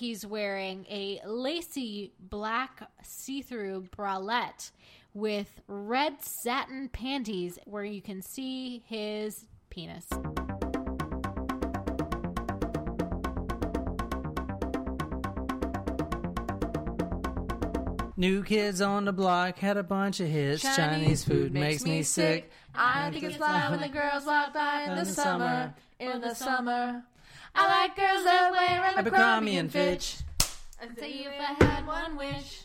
he's wearing a lacy black see-through bralette with red satin panties where you can see his penis. New kids on the block had a bunch of hits. Chinese, food makes me sick. I think it's fly when the girls walk by in the summer. In the summer. I like girls that wear Abercrombie and Fitch. And say if I had one wish.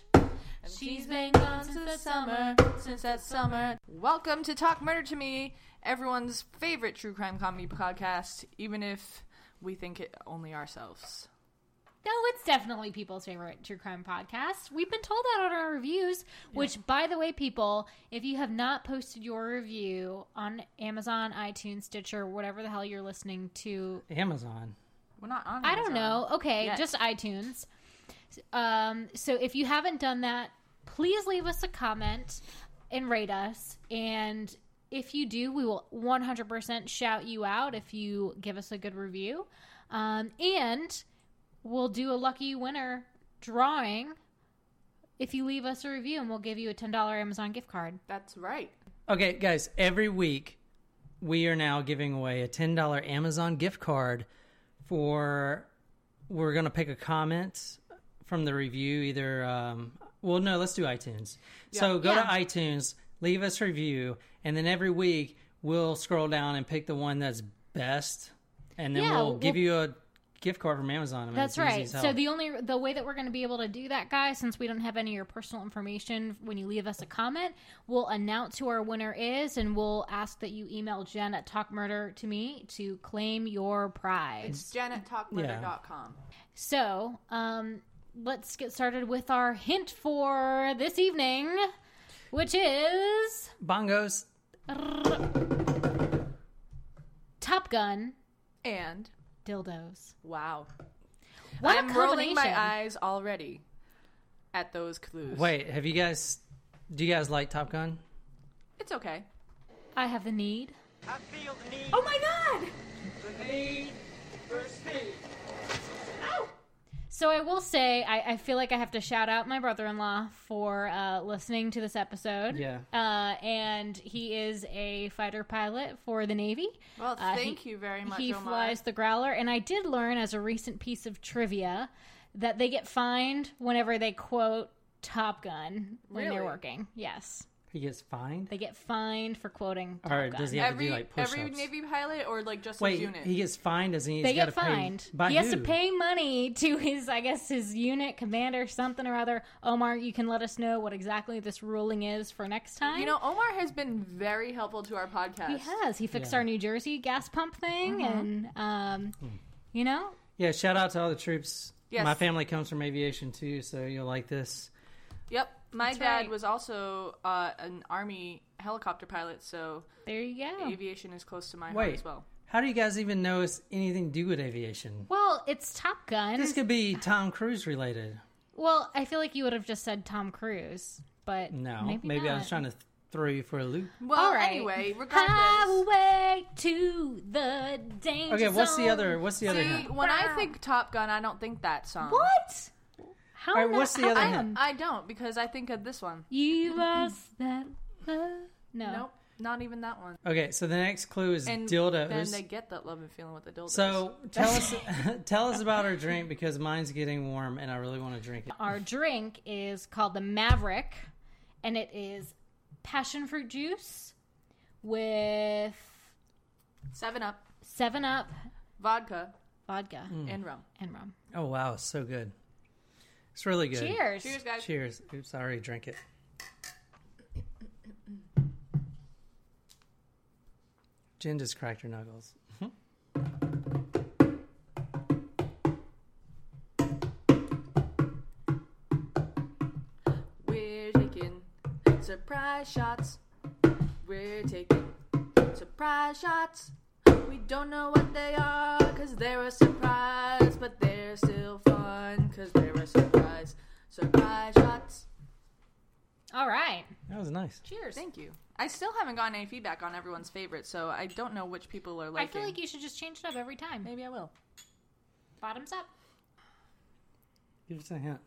She's been gone since the summer, since that summer. Welcome to Talk Murder to Me, everyone's favorite true crime comedy podcast, even if we think it only ourselves. No, it's definitely people's favorite true crime podcast. We've been told that on our reviews, which, by the way, people, if you have not posted your review on Amazon, iTunes, Stitcher, whatever the hell you're listening to, Amazon. We're not on. I don't know. Okay, Yet. just iTunes. Um, so if you haven't done that, please leave us a comment and rate us. And if you do, we will 100% shout you out if you give us a good review. Um, and we'll do a lucky winner drawing if you leave us a review, and we'll give you a $10 Amazon gift card. That's right. Okay, guys, every week we are now giving away a $10 Amazon gift card for. We're going to pick a comment from the review, either. Um, well, no, let's do iTunes. So go Yeah. to iTunes, leave us a review, and then every week we'll scroll down and pick the one that's best, and then Yeah, we'll give we'll- you a gift card from Amazon. I mean, That's right. So the only the way that we're going to be able to do that, guys, since we don't have any of your personal information when you leave us a comment, we'll announce who our winner is, and we'll ask that you email Jen at Talk Murder to me to claim your prize. It's Jen at talkmurder.com. So, um, let's get started with our hint for this evening, which is bongos. Top Gun And dildos. wow. What a I'm rolling my eyes already at those clues. Wait, have you guys? Do you guys like Top Gun? It's okay. I have the need. I feel the need, Oh my god! the need for speed. So I will say, I, I feel like I have to shout out my brother-in-law for uh, listening to this episode. Yeah. Uh, and he is a fighter pilot for the Navy. Well, Uh, thank he- you very much, He Omar. flies the Growler, and I did learn as a recent piece of trivia that they get fined whenever they quote Top Gun when Really? they're working. Yes, He gets fined. they get fined for quoting Top Or Gun. does he have every to do like push-ups? every Navy pilot or like just his Wait, unit? he gets fined, doesn't he? they get gotta pay- fined. By he has to pay money to his, I guess, his unit commander, something or other. Omar, you can let us know what exactly this ruling is for next time. you know, Omar has been very helpful to our podcast. he has. He fixed Yeah. our New Jersey gas pump thing, Mm-hmm. and um, you know, Yeah, shout out to all the troops. Yes. My family comes from aviation too, so you'll like this. Yep. My That's dad right. was also uh, an army helicopter pilot, so there you go. aviation is close to my heart Wait, as well. how do you guys even know it's anything to do with aviation? Well, it's Top Gun. This could be Tom Cruise related. well, I feel like you would have just said Tom Cruise, but No, maybe, maybe, I was trying to th- throw you for a loop. Well, All right. anyway, regardless. Highway to the danger Okay, what's the other? What's the other? See, hint? when I think Top Gun, I don't think that song. What? How? All right, what's the how other come? hint? I don't because I think of this one. You lost that love. No. Nope, not even that one. Okay, so the next clue is And dildos. then they get that love and feeling with the dildos. so tell us, tell us about our drink because mine's getting warm and I really want to drink it. Our drink is called the Maverick, and it is passion fruit juice with Seven Up, Seven Up vodka, vodka Mm. and rum. and rum. Oh wow, so good. It's really good. Cheers! Cheers, guys. Cheers. Oops, I already drank it. Jen just cracked her knuckles. We're taking surprise shots. We're taking surprise shots. We don't know what they are because they're a surprise, but they're still fun because they're a surprise. Surprise shots. All right. That was nice. Cheers. Thank you. I still haven't gotten any feedback on everyone's favorite, so I don't know which people are like. I feel like you should just change it up every time. Maybe I will. Bottoms up. Give us a hint.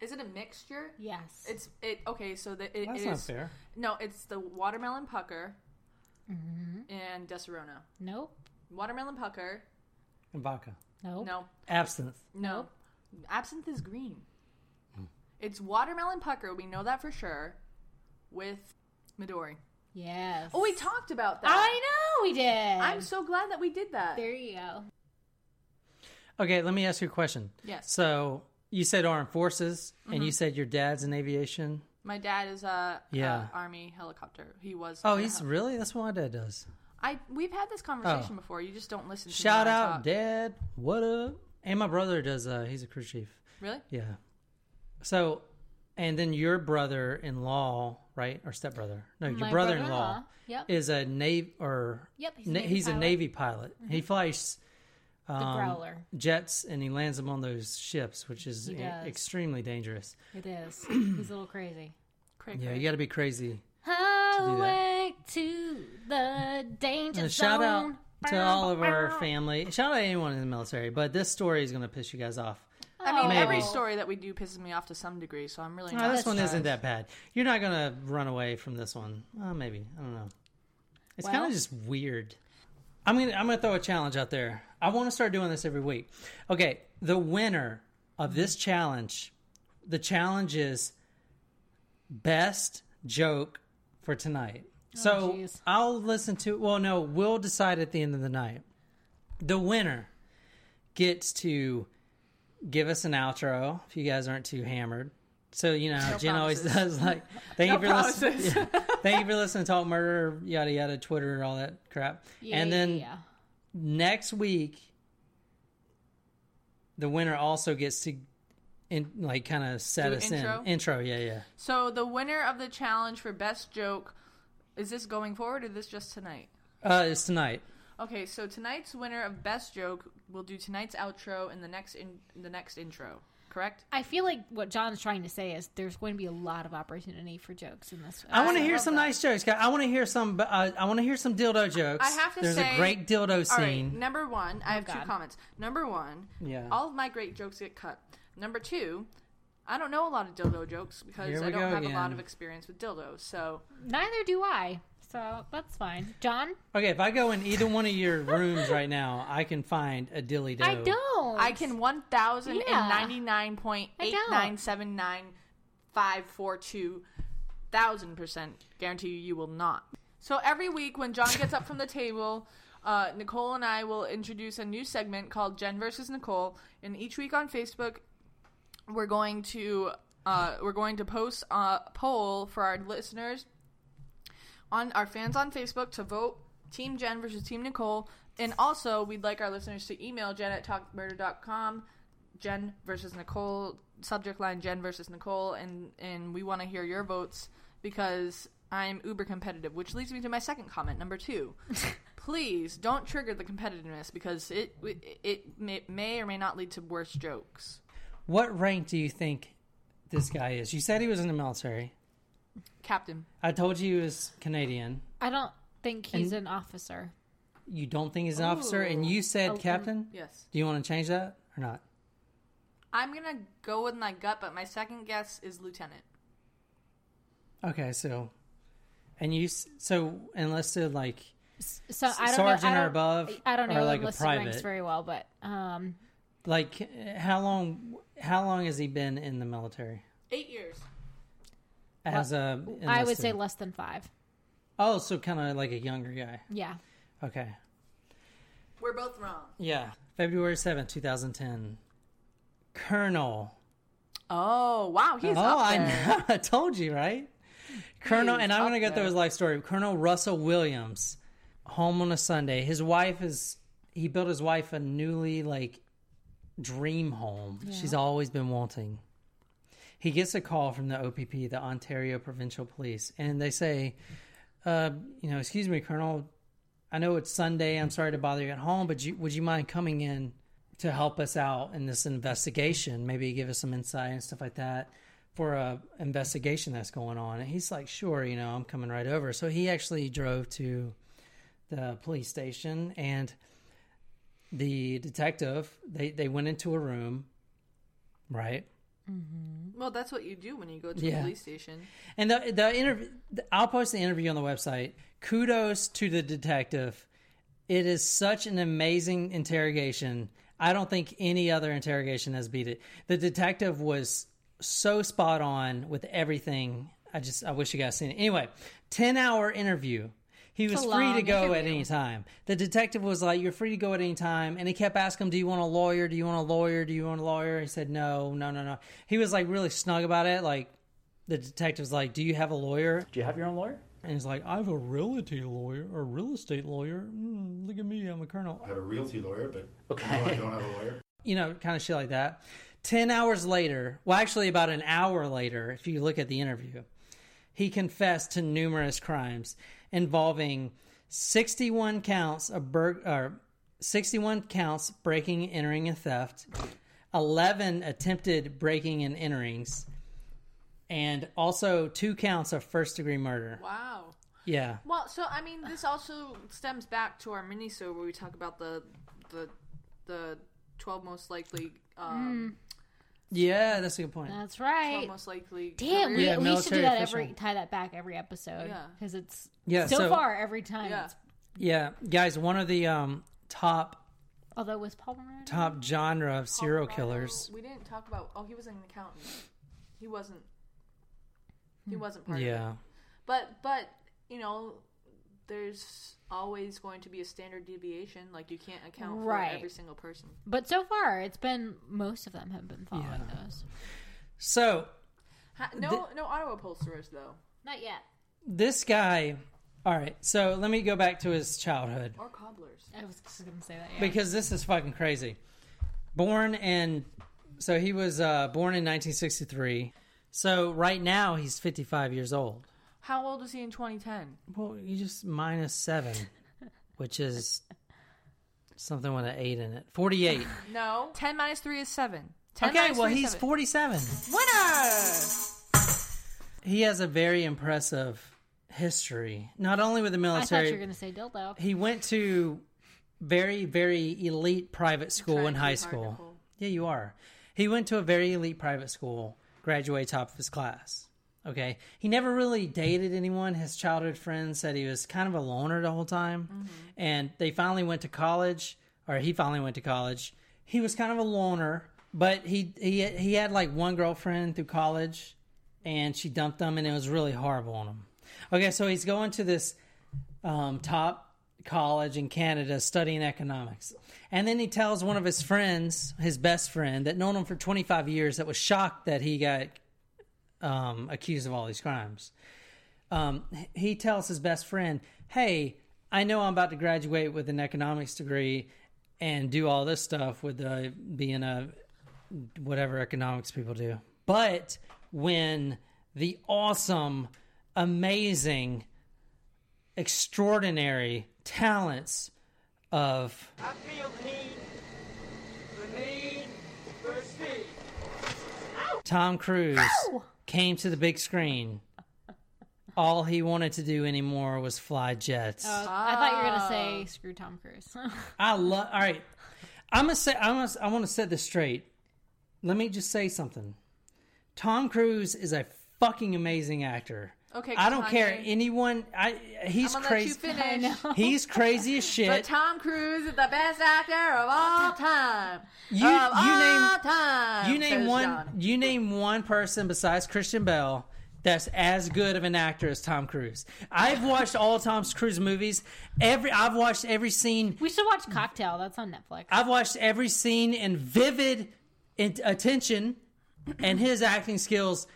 Is it a mixture? Yes. It's it. Okay, so the, it, That's it not fair. No, it's the watermelon pucker Mm-hmm. and Disaronno. nope. Watermelon pucker. And vodka. Nope. No, Absinthe. no. Nope. Absinthe is green. It's watermelon pucker. We know that for sure. With Midori. Yes. Oh, we talked about that. I know we did. I'm so glad that we did that. There you go. Okay, let me ask you a question. Yes. So you said armed forces, and Mm-hmm. you said your dad's in aviation. My dad is a Yeah. a army helicopter. He was. Oh, he's hel- really? That's what my dad does. I we've had this conversation before. You just don't listen. to Shout out. Dad. What up? And my brother does. Uh, he's a crew chief. Really? Yeah. So, and then your brother-in-law, right, or stepbrother? No, your My brother-in-law brother-in-law, yep. is a navy or Yep, he's a na- Navy he's a pilot. navy pilot. He flies um, growler. jets and he lands them on those ships, which is He e- extremely dangerous. It is. He's a little crazy. Craig, Yeah, Craig. you got to be crazy. Highway to the danger zone. shout out to all of our family. Shout out to anyone in the military. But this story is going to piss you guys off. I mean, Maybe. every story that we do pisses me off to some degree, so I'm really No, not. this one isn't that bad. You're not going to run away from this one. Uh, maybe I don't know. It's kind of just weird. I'm gonna I'm gonna throw a challenge out there. I want to start doing this every week. Okay, the winner of mm-hmm. this challenge, the challenge is best joke for tonight. Oh, so jeez. I'll listen to. Well, no, we'll decide at the end of the night. The winner gets to give us an outro if you guys aren't too hammered. So you know, No Jen always does like thank No you for listening. yeah. Thank you for listening to Talk Murder, yada yada, Twitter, all that crap. Yeah, and then yeah. Next week, the winner also gets to, in like, kind of set us intro? in intro. Yeah, yeah. So the winner of the challenge for best joke is this going forward or is this just tonight? Uh, it's tonight. Okay, so tonight's winner of best joke will do tonight's outro and the next in the next intro. Correct? I feel like what John's trying to say is there's going to be a lot of opportunity for jokes in this. I want to hear some that. nice jokes. I want to hear some. Uh, I want to hear some dildo jokes. I have to There's say- a great dildo All right. scene. Number one, I have two comments. Number one, Yeah. all of my great jokes get cut. Number two, I don't know a lot of dildo jokes because I don't go have a lot of experience with dildos. So Neither do I. So that's fine. John, Okay, if I go in either one of your rooms right now, I can find a dilly do. I don't. I can one thousand and ninety nine point eight nine don't. seven nine five four two thousand percent guarantee you you will not. So every week when John gets up from the table, uh, Nicole and I will introduce a new segment called Jen versus Nicole, and each week on Facebook we're going to uh, we're going to post a poll for our listeners on our fans on Facebook to vote Team Jen versus Team Nicole. And also, we'd like our listeners to email Jen at talkmurder.com, Jen versus Nicole, subject line Jen versus Nicole, and, and we want to hear your votes because I'm uber competitive, which leads me to my second comment, number two. Please don't trigger the competitiveness because it, it, it may, may or may not lead to worse jokes. What rank do you think this guy is? You said he was in the military. Captain. I told you he was Canadian. I don't think he's an officer. You don't think he's an officer, and you said Oh, captain. Yes. Do you want to change that or not? I'm going to go with my gut, but my second guess is lieutenant. Okay, so, and you s- so enlisted like So I don't sergeant know. I or don't, above, I don't or know like a enlisted ranks private? very well, but um, like how long? How long has he been in the military? Eight years. As a um, I would say less than five. oh, so kind of like a younger guy. Yeah. Okay, We're both wrong. yeah, February seventh, two thousand ten. Colonel. Oh wow, he's oh, up I there. know. I told you, right? Colonel, He's and I'm going to get through his life story. Colonel Russell Williams, home on a Sunday. His wife is, he built his wife a newly, like, dream home. She's always been wanting. He gets a call from the OPP, the Ontario Provincial Police, and they say, uh, you know, excuse me, Colonel, I know it's Sunday. I'm sorry to bother you at home, but you, would you mind coming in to help us out in this investigation? Maybe give us some insight and stuff like that for a investigation that's going on. And he's like, sure, you know, I'm coming right over. So he actually drove to the police station and the detective, they, they went into a room, right? Mm-hmm. Well, that's what you do when you go to Yeah. a police station. And the the interview, I'll post the interview on the website. Kudos to the detective. It is such an amazing interrogation. I don't think any other interrogation has beat it. The detective was so spot on with everything. I just I wish you guys seen it. Anyway, ten hour interview. He was free to long go at any time. The detective was like, "You're free to go at any time," and he kept asking him, "Do you want a lawyer? Do you want a lawyer? Do you want a lawyer?" He said, "No, no, no, no." He was like really snug about it. Like the detective's like, "Do you have a lawyer?" Do you have your own lawyer? And he's like, "I have a realty lawyer, or real estate lawyer. Mm, look at me, I'm a colonel." I have a realty lawyer, but Okay. no, I don't have a lawyer. You know, kind of shit like that. Ten hours later, well, actually, about an hour later, if you look at the interview, he confessed to numerous crimes involving 61 counts of bur- or 61 counts breaking, entering, and theft, 11 attempted breaking and enterings, and also two counts of first degree murder. Wow. Yeah. Well, so I mean, this also stems back to our mini show where we talk about the the the twelve most likely um, Yeah, that's a good point. That's twelve right. most likely. Damn, we, Yeah, we should do military that official. every tie that back every episode. Yeah. because it's Yeah, so, so- far every time. Yeah. It's, Yeah, guys, one of the um, top although was Palmer in top genre of serial Colorado, killers. We didn't talk about. Oh, he was an accountant. He wasn't. He wasn't part of it. Yeah, But but you know, there's always going to be a standard deviation. Like you can't account Right. for every single person. But so far, it's been most of them have been following Yeah. those. so Ha- no no auto upholsterers though, Not yet. this guy. All right, so let me go back to his childhood or cobblers. I was just gonna say that. Yeah. because this is fucking crazy. Born in, so he was uh, born in 1963. So right now he's 55 years old. How old was he in 2010? Well, you just minus seven, which is something with an eight in it. 48. No, 10 minus three is seven. 10 Okay, minus well three is he's seven. 47. winner. He has a very impressive history, not only with the I thought military. you were gonna say dildo. he went to very, very elite private school in high school. Yeah, you are. He went to a very elite private school, graduated top of his class. Okay. He never really dated anyone. His childhood friends said he was kind of a loner the whole time. Mm-hmm. And they finally went to college, or he finally went to college. He was kind of a loner, but he he he had like one girlfriend through college, and she dumped him, and it was really horrible on him. Okay, so he's going to this um, top college in Canada studying economics. And then he tells one of his friends, his best friend, that known him for 25 years, that was shocked that he got um, accused of all these crimes. Um, he tells his best friend, Hey, I know I'm about to graduate with an economics degree and do all this stuff with uh, being a whatever economics people do. But when the awesome, amazing, extraordinary talents of I feel the need, the need for speed. Tom Cruise came to the big screen, all he wanted to do anymore was fly jets. Uh, I thought you were gonna say screw Tom Cruise. I love. All right, I'm gonna say. I'm gonna. I want to set this straight. Let me just say something. Tom Cruise is a fucking amazing actor. Okay, I don't Kanye. care anyone. I he's I'm crazy. let you finish. He's crazy as shit. But. Tom Cruise is the best actor of all time. You of you all name time. you name one John. you name one person besides Christian Bale that's as good of an actor as Tom Cruise. I've watched all Tom Cruise movies. Every I've watched every scene. we should watch Cocktail. That's on Netflix. I've watched every scene in vivid attention, and his acting skills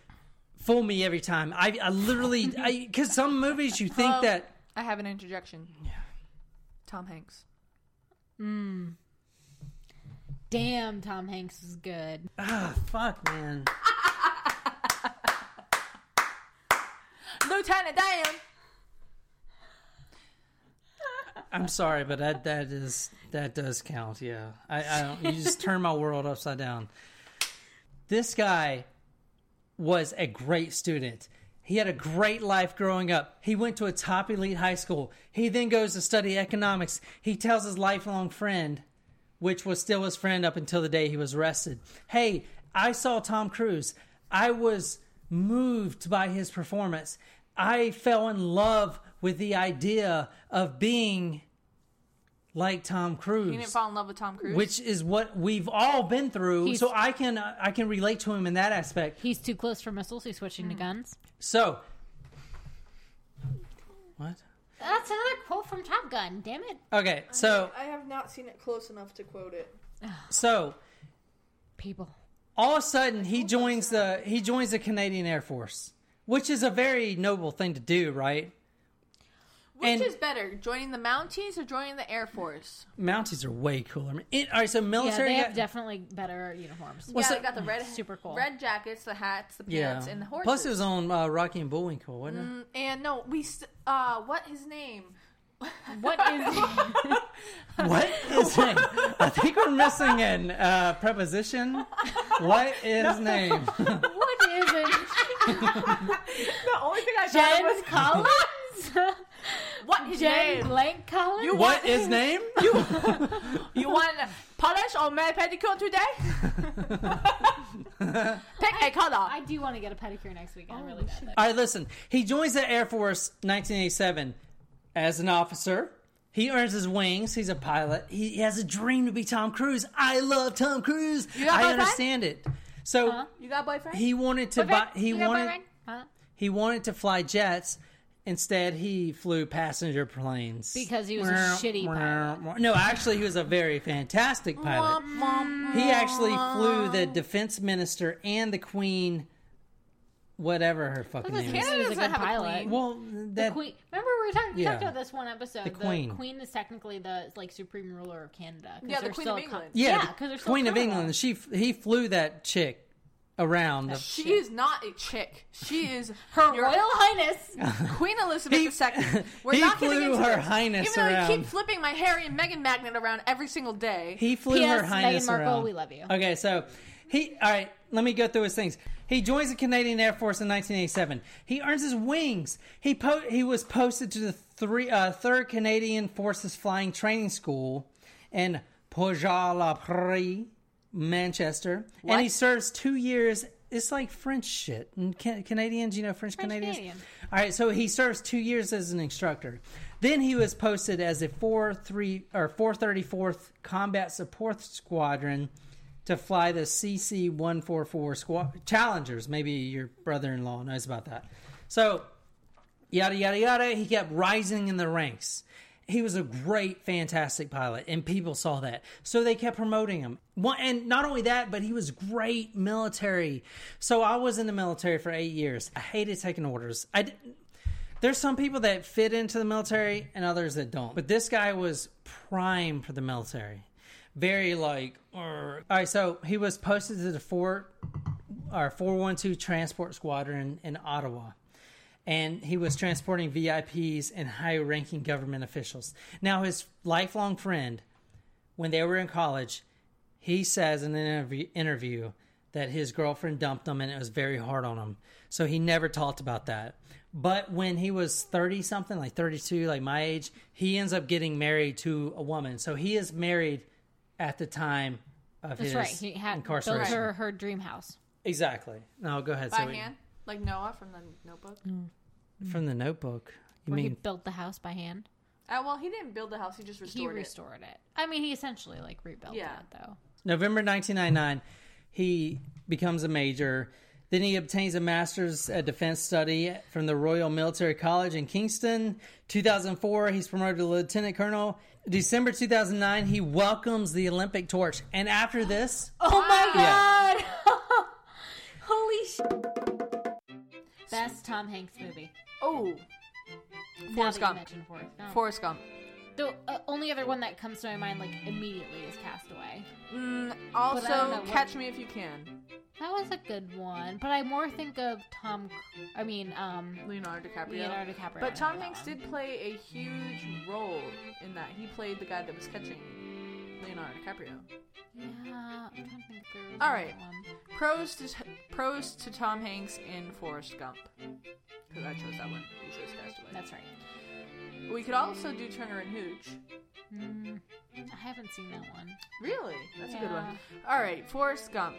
fool me every time. I, I literally because some movies you think Hello? that I have an interjection. Yeah. Tom Hanks. Damn, Tom Hanks is good. ah fuck man. Lieutenant Dan. I'm sorry, but that that is that does count. Yeah, I, I don't. You just turn my world upside down. This guy was a great student. He had a great life growing up. He went to a top elite high school. He then goes to study economics. He tells his lifelong friend, which was still his friend up until the day he was arrested, "Hey, I saw Tom Cruise. I was moved by his performance. I fell in love with the idea of being like Tom Cruise You didn't fall in love with Tom Cruise. which is what we've all been through. He's- so I can uh, I can relate to him in that aspect. He's too close for missiles. He's switching to Hmm. guns. So what? That's another quote from Top Gun. Damn it, Okay, so I have not seen it close enough to quote it. so people. all of a sudden he joins the he joins the Canadian Air Force, which is a very noble thing to do, right? Which And- is better, joining the Mounties or joining the Air Force? Mounties are way cooler. man. It, all right, so Yeah, military. they have definitely better uniforms. What's yeah, that- they got the red, Super cool. red jackets, the hats, the yeah. pants, and the horses. Plus, it was on uh, Rocky and Bullwinkle, wasn't it? Mm, and no, we st- uh, what his name? What is? What is name? I think we're missing an uh, preposition. What is name? what is it? The only thing I Jen Collins. What his Jen name? Blank Collins. You what is name? You want polish or my pedicure today? Pick a color. I do want to get a pedicure next weekend. Oh, really bad. All right, listen. He joins the Air Force 1987 as an officer. He earns his wings. He's a pilot. He, he has a dream to be Tom Cruise. I love Tom Cruise. got I boyfriend? understand it. So Huh? You got a boyfriend? he wanted to buy. He You got wanted. boyfriend? Huh? He wanted to fly jets. Instead, he flew passenger planes Because he was a shitty pilot. No, actually, he was a very fantastic pilot. Womp, womp. He actually flew the defense minister and the queen, whatever her fucking Because name is. Canada was a doesn't good have a pilot. queen. Well, The that queen. Remember we were talking. We Yeah. talked about this one episode. The The queen. queen. is technically the like supreme ruler of Canada. 'cause Yeah, the they're Queen still of a co- England. yeah, yeah, the because they're still Queen of criminal. England. She he flew that chick around. The, She is not a chick. She is Her your- Royal Highness. Queen Elizabeth II. We're he not getting flew into Her this. Highness Even though around. you keep flipping my Harry and Meghan magnet around every single day. he flew P.S. Her Highness Meghan Markle, around. we love you. Okay, so he all right. Let me go through his things. He joins the Canadian Air Force in 1987. He earns his wings. He po- he was posted to the three uh, third Canadian Forces Flying Training School in Port-la-Prairie, Manchester, and he serves two years. It's like French shit. And Can- Canadians, you know, French, Canadians. Canadian. All right, so he serves two years as an instructor. Then he was posted as a four three or four thirty fourth Combat Support Squadron to fly the CC one four four squad Challengers. Maybe your brother in law knows about that. So yada yada yada. He kept rising in the ranks. He was a great, fantastic pilot, and people saw that, so they kept promoting him. And not only that, but he was great military. So I was in the military for eight years. I hated taking orders. I didn't. There's some people that fit into the military and others that don't. But this guy was prime for the military. Very like, "Arr." all right. So he was posted to the Fort or 412 Transport Squadron in Ottawa. And he was transporting VIPs and high ranking government officials. Now, his lifelong friend, when they were in college, he says in an interview, interview that his girlfriend dumped him and it was very hard on him. So he never talked about that. But when he was 30 something, like 32, like my age, he ends up getting married to a woman. So he is married at the time of That's his right. He had built incarceration. her her dream house. Exactly. No, go ahead. by so we- hand, like Noah from the Notebook. From the notebook. You Where he mean built the house by hand. Uh, well, he didn't build the house; he just He restored it. restored it. I mean, he essentially like rebuilt Yeah. it though. November 1999, he becomes a major. Then he obtains a master's at defense study from the Royal Military College in Kingston. 2004, he's promoted to lieutenant colonel. December 2009, he welcomes the Olympic torch. And after this, Oh my Yeah. god! Holy shit! Tom Hanks movie. Oh, Forrest Gump. mentioned Forrest Gump. Forrest Gump. The uh, only other one that comes to my mind, like immediately, is Castaway. Mm, also, know what- Catch Me If You Can. That was a good one, but I more think of Tom. I mean, um, Leonardo DiCaprio. Leonardo DiCaprio. But Tom Hanks did play a huge role in that. He played the guy that was catching Leonardo DiCaprio. Yeah, trying to think there was All right. one. Pros to pros to Tom Hanks in Forrest Gump. Because I chose that one. You chose Castaway. That's right. we could also do Turner and Hooch. Mm, I haven't seen that one. Really? That's a good one. All right, Forrest Gump.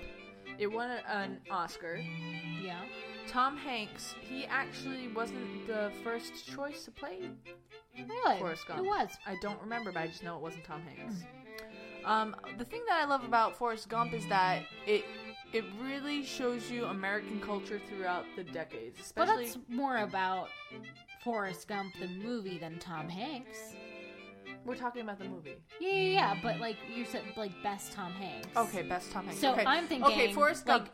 It won an Oscar. Yeah. Tom Hanks, he actually wasn't the first choice to play. Really? Forrest Gump. It was. I don't remember, but I just know it wasn't Tom Hanks. Um, the thing that I love about Forrest Gump is that it it really shows you American culture throughout the decades, But that's more about Forrest Gump the movie than Tom Hanks. We're talking about the movie. Yeah, yeah, yeah. But like you said, like best Tom Hanks. Okay, best Tom Hanks. So okay. I'm thinking. Okay, Forrest like,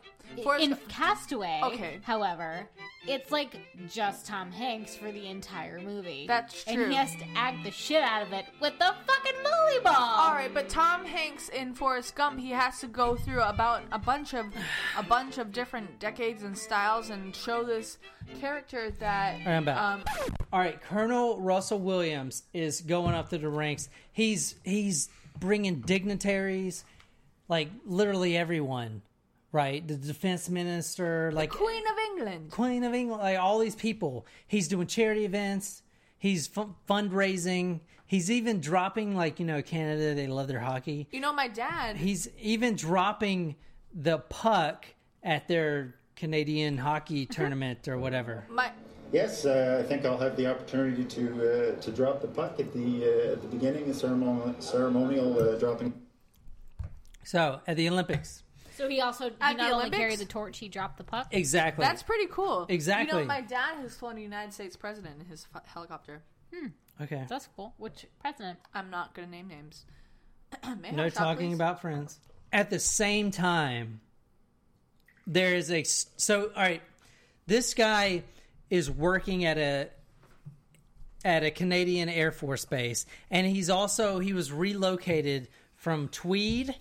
Forrest in Gump- Castaway. Okay. However, it's like just Tom Hanks for the entire movie. That's true. And he has to act the shit out of it with the fucking molly ball. All right, but Tom Hanks in Forrest Gump, he has to go through about a bunch of a bunch of different decades and styles and show this character that right, I'm back. um All right, Colonel Russell Williams is going up through the ranks. He's he's bringing dignitaries, like literally everyone, right? The defense minister, like Queen of England. Queen of England, like all these people. He's doing charity events. He's fu- fundraising. He's even dropping, like you know, Canada. They love their hockey. You know, my dad. He's even dropping the puck at their Canadian hockey tournament or whatever. my Yes, uh, I think I'll have the opportunity to uh, to drop the puck at the uh, at the beginning, of ceremonial ceremonial uh, dropping. So at the Olympics, So he also he At not the only Olympics? carried the torch, he dropped the puck. exactly. that's pretty cool. Exactly. You know, my dad has flown a United States president in his f- helicopter. Hmm. okay. That's cool. Which president? I'm not gonna name names. May No have shot, talking please? about friends. At the same time, there is a so all right. This guy is working at a at a Canadian Air Force base, and he's also he was relocated from Tweed,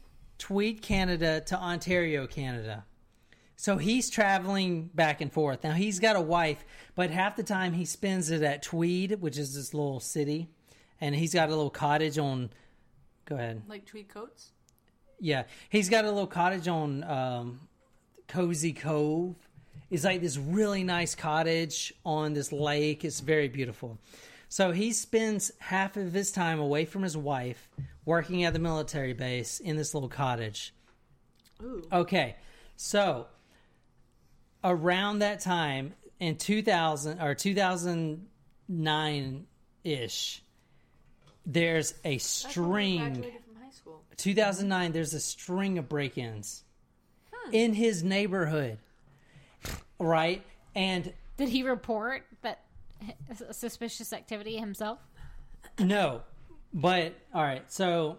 Tweed, Canada, to Ontario, Canada. So he's traveling back and forth. Now he's got a wife, but half the time he spends it at Tweed, which is this little city, and he's got a little cottage on. Go ahead. like tweed coats. Yeah, he's got a little cottage on um, Cozy Cove. It's like this really nice cottage on this lake. It's very beautiful. So he spends half of his time away from his wife, working at the military base in this little cottage. Ooh. Okay, so around that time in 2000 or 2009 ish, there's a string. graduated from high school. 2009 there's a string of break-ins in his neighborhood right and Did he report suspicious activity himself? no but all right so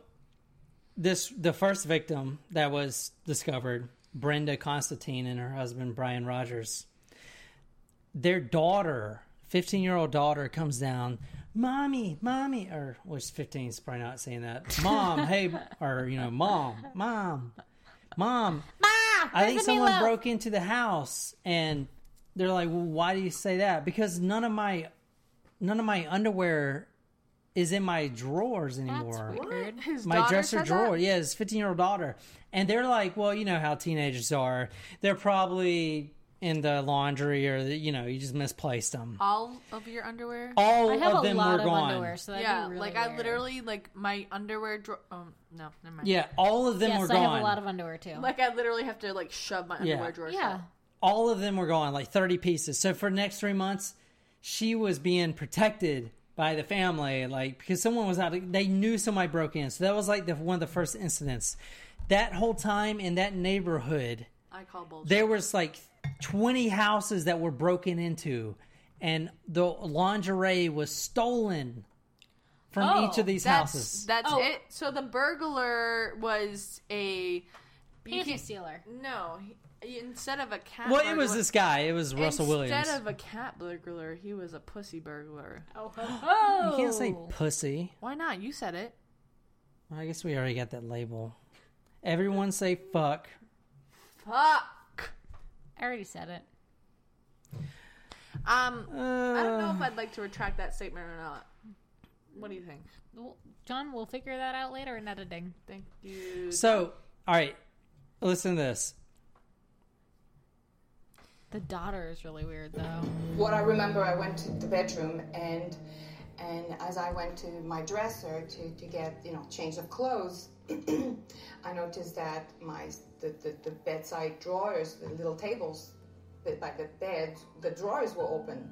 this the first victim that was discovered brenda constantine and her husband brian rogers their daughter 15 year old daughter comes down mommy mommy or was 15 is probably not saying that mom hey or you know mom mom mom Ah, I think someone broke into the house and they're like, well, why do you say that? Because none of my none of my underwear is in my drawers anymore. That's weird. His My dresser said drawer, That? yeah, his fifteen year old daughter. And they're like, Well, you know how teenagers are. They're probably in the laundry or the, you know, you just misplaced them. All of your underwear. All I have of a them lot were of gone. underwear, so yeah, really like I literally like my underwear drawer. Oh no, never mind. Yeah, all of them Yes, were I gone. have a lot of underwear too. Like I literally have to like shove my Yeah. underwear drawer. yeah. shut. All of them were gone, like 30 pieces. So for the next three months, she was being protected by the family, like because someone was out. They knew somebody broke in, so that was like the one of the first incidents. That whole time in that neighborhood, I call bullshit. there was like 20 houses that were broken into, and the lingerie was stolen from Oh, each of these that's, houses. That's Oh. it. So the burglar was a Panty stealer. No, he, instead of a cat. well, it was this guy. It was Russell Williams. Instead of a cat burglar, he was a pussy burglar. Oh, ho, you can't say pussy. Why not? You said it. I guess we already got that label. Everyone say fuck. Fuck. I already said it. Um, I don't know Uh, if I'd like to retract that statement or not. What do you think? Well, John, we'll figure that out later in editing. Thank you. So, all right, listen to this. The daughter is really weird, though. what I remember, I went to the bedroom and and as I went to my dresser to, to get you know change of clothes, I noticed that my the, the, the bedside drawers, the little tables by the bed, the drawers were open.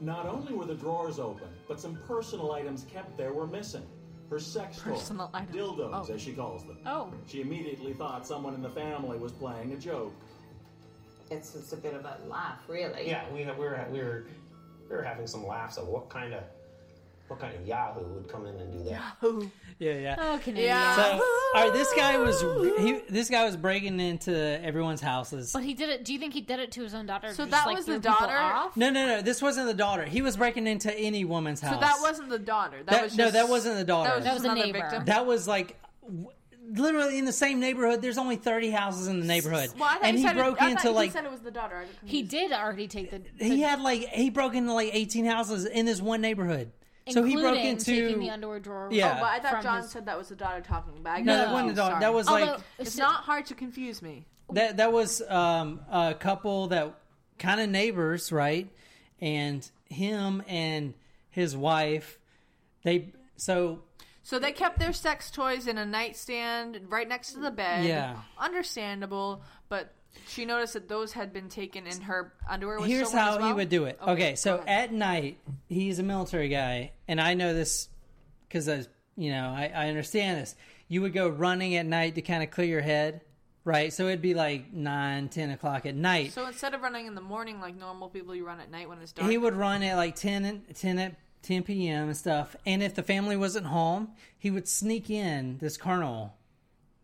Not only were the drawers open, but some personal items kept there were missing. Her sex toys, dildos, Oh. as she calls them. Oh. She immediately thought someone in the family was playing a joke. It's, it's a bit of a laugh, really. Yeah, we, we were we were we were having some laughs of what kind of what kind of Yahoo would come in and do that. Yahoo. Yeah, yeah. Oh, Canadian. Yeah. So, all right, this guy was he, this guy was breaking into everyone's houses. But he did it. Do you think he did it to his own daughter? So just, that like, was the daughter? Off? No, no, no. This wasn't the daughter. He was breaking into any woman's house. So that wasn't the daughter. That, That- was no, that wasn't the daughter. That was, That was a neighbor. victim. That was like w- literally in the same neighborhood. There's only 30 houses in the neighborhood, well, I thought and you he said it- broke I into you like said it was the daughter. He did already take the. he had like he broke into like 18 houses in this one neighborhood. So he broke into taking the underwear drawer. Yeah. Oh, but I thought John his- said that was the daughter talking. But I no, that wasn't the daughter. That was Although, like It's so- not hard to confuse me. that that was um, a couple that kind of neighbors, right? And him and his wife, they so So they kept their sex toys in a nightstand right next to the bed. Yeah. Understandable, but she noticed that those had been taken in her underwear. Was here's how as he would do it. Okay, go so at night, he's a military guy, and I know this because I, you know, I, I understand this. You would go running at night to kind of clear your head, right? So it'd be like nine, ten o'clock at night. So instead of running in the morning like normal people, you run at night when it's dark. he would run at like 10, and- 10 at 10 p.m. and stuff. And if the family wasn't home, he would sneak in this carnival.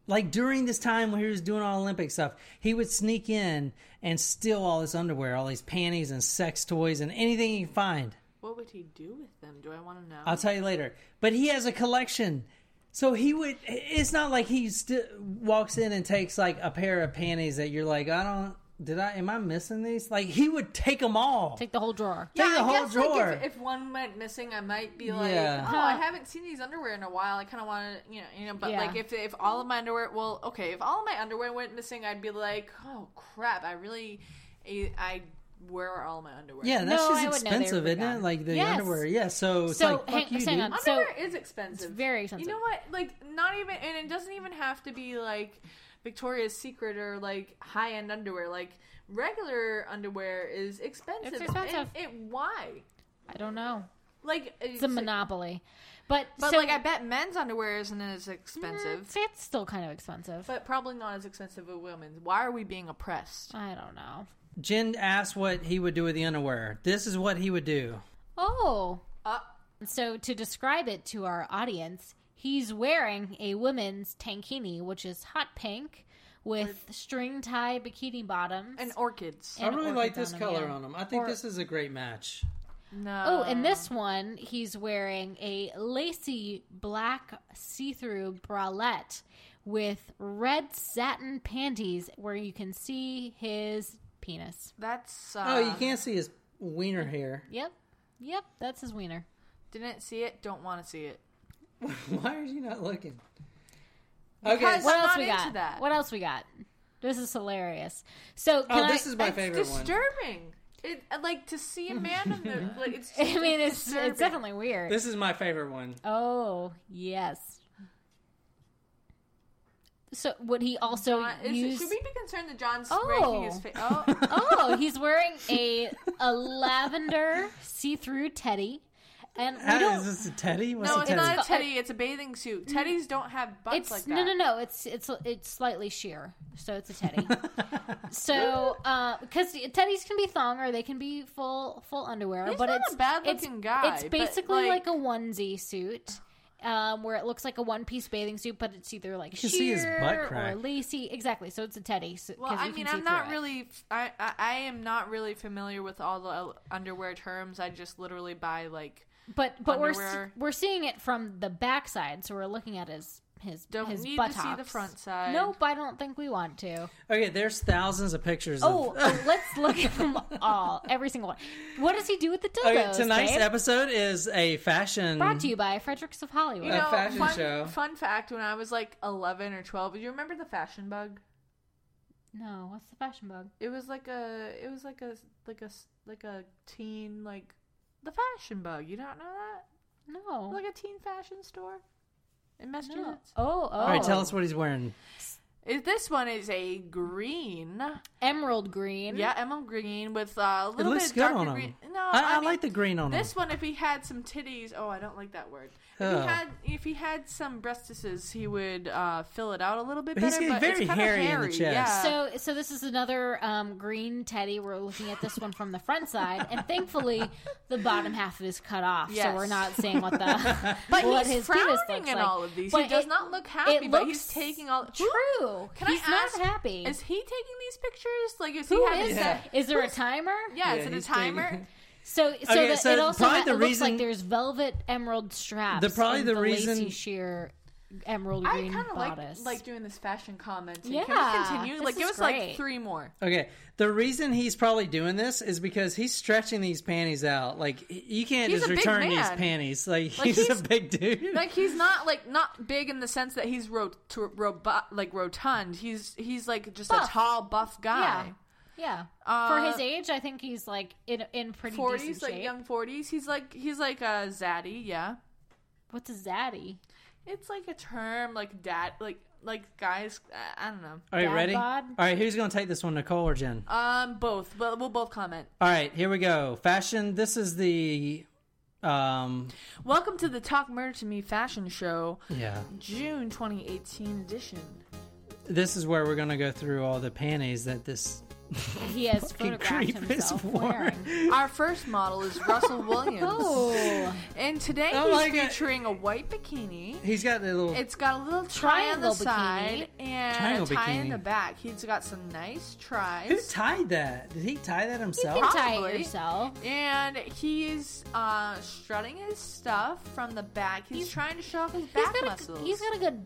Like during this time when he was doing all Olympic stuff, he would sneak in and steal all his underwear, all these panties and sex toys and anything he could find. What would he do with them? Do I want to know? I'll tell you later. But he has a collection. So he would. It's not like he st- walks in and takes like a pair of panties that you're like, I don't. Did I? Am I missing these? Like he would take them all. Take the whole drawer. Take yeah, the I whole guess, like, drawer. if, if one went missing, I might be like, Yeah. "Oh, I haven't seen these underwear in a while. I kind of want to, you know, you know." But Yeah. like, if if all of my underwear, well, okay, if all of my underwear went missing, I'd be like, "Oh crap! I really, I, I where are all my underwear?" yeah, that's No, just would expensive, isn't it? Like the Yes. underwear. Yeah. So it's So, like, hang- fuck you, hang dude. on. So- underwear is expensive. It's very expensive. You know what? Like, not even, and it doesn't even have to be like Victoria's Secret or like high end underwear. Like regular underwear is expensive. It's expensive. And it, why? I don't know. Like uh, It's a monopoly. But But so, like, I bet men's underwear isn't as expensive. It's, it's still kind of expensive. But probably not as expensive as women's. Why are we being oppressed? I don't know. Jen asked what he would do with the underwear. This is what he would do. Oh, Uh, so to describe it to our audience, he's wearing a women's tankini, which is hot pink with string tie bikini bottoms. and orchids. I And really like this on 'em, color yeah. on him. I think Or- this is a great match. no. Oh, and this one, he's wearing a lacy black see-through bralette with red satin panties where you can see his penis. That's. Uh, Oh, you can't see his wiener here. Yep. Yep, that's his wiener. Didn't see it. Don't want to see it. Why are you not looking? Because- Okay. I'm What else not we into got? that. What else we got? This is hilarious. So, can Oh, I, this is my it's favorite one. disturbing. It like to see a man in the like. It's. I mean, it's disturbing. it's definitely weird. This is my favorite one. Oh, yes. So would he also John- is- use? should we be concerned that John's Oh. breaking his face? Oh, oh, he's wearing a a lavender see-through teddy, and How, ah, don't. is this a teddy? What's no, a it's teddy? not a teddy. It's a bathing suit. Mm. Teddies don't have butts It's like that. no, no, no. It's it's it's slightly sheer, so it's a teddy. so, uh, because teddies can be thong or they can be full full underwear, He's but not it's a bad-looking it's, guy, It's basically like, like- a onesie suit. Um, where it looks like a one-piece bathing suit, but it's either like can sheer see his butt or lacy. Exactly. So it's a teddy. So, Well, 'cause I mean, I'm not really. I, I I am not really familiar with all the underwear terms. I just literally buy like. But but we're we're seeing it from the backside, so we're looking at his his Don't his need to see the front side. Nope, I don't think we want to. Okay, there's thousands of pictures. Oh, of... oh, let's look at them all, every single one. What does he do with the dildos? okay, tonight's babe? episode is a fashion. brought to you by Fredericks of Hollywood. You A know, fashion fun, show. Fun fact: When I was like 11 or 12, you remember the fashion bug? no, what's the fashion bug? It was like a. It was like a like a like a teen like the fashion bug. You don't know that? No, Like a teen fashion store. In Massachusetts. Oh, oh. All right, tell us what he's wearing. Is this one is a green, Emerald green. yeah, emerald green with uh, a It little looks bit good darker on him. green. No, I, I, mean, like the green on him. This one, if he had some titties, oh, I don't like that word. If Oh. he had, if he had some breastises, he would uh, fill it out a little bit But he's better. getting but it's very kinda hairy in the chest. Yeah. So, so this is another um, green teddy. We're looking at this one from the front side, and thankfully, the bottom half is cut off, so we're not seeing what the but what he's his penis frowning looks in like. all of these. But he does it- not look happy, it but he's taking all. True. Can He's I not ask, happy. Is he taking these pictures? Like, is Who he having is set- that? Is there a timer? Yeah, Yeah, is it a he's timer? So, so, Okay, the, so it also probably ha- the it looks reason- like there's velvet emerald straps. The- probably in the the reason- lacy sheer emerald green I green kind of like bodice. like doing this fashion commenting. Yeah, Can we continue? this Like, give is us like three more. Okay, the reason he's probably doing this is because he's stretching these panties out. Like you can't He's just return these panties. Like, Like, he's, he's- a big dude. Like he's not like not big in the sense that he's ro- to, robu- like rotund. He's he's like just a tall buff guy. yeah, Uh, for his age, I think he's like in in pretty Forties, like shape. young forties. He's like he's like a zaddy. Yeah, What's a zaddy? It's like a term like dad like like guys. I- I don't know. All right, Dad ready? bod? All right, who's going to take this one, Nicole or Jen? Um, both, but we'll both comment. All right, here we go. Fashion. This is the, um, Welcome to the Talk Murder to Me fashion show, yeah. June 2018 edition. This is where we're going to go through all the panties that this He has fucking photographed himself wearing. wearing. Our first model is Russell Williams, Oh, and today Oh he's my God. featuring a white bikini. He's got a little. It's got a little tie on the Triangle side and Triangle a tie in the back. He's got some nice Who tries. tied that? Did he tie that you himself? can tie it Probably. yourself. And he's uh, strutting his stuff from the back. He's, trying to show off his He's back got muscles. a he's got a good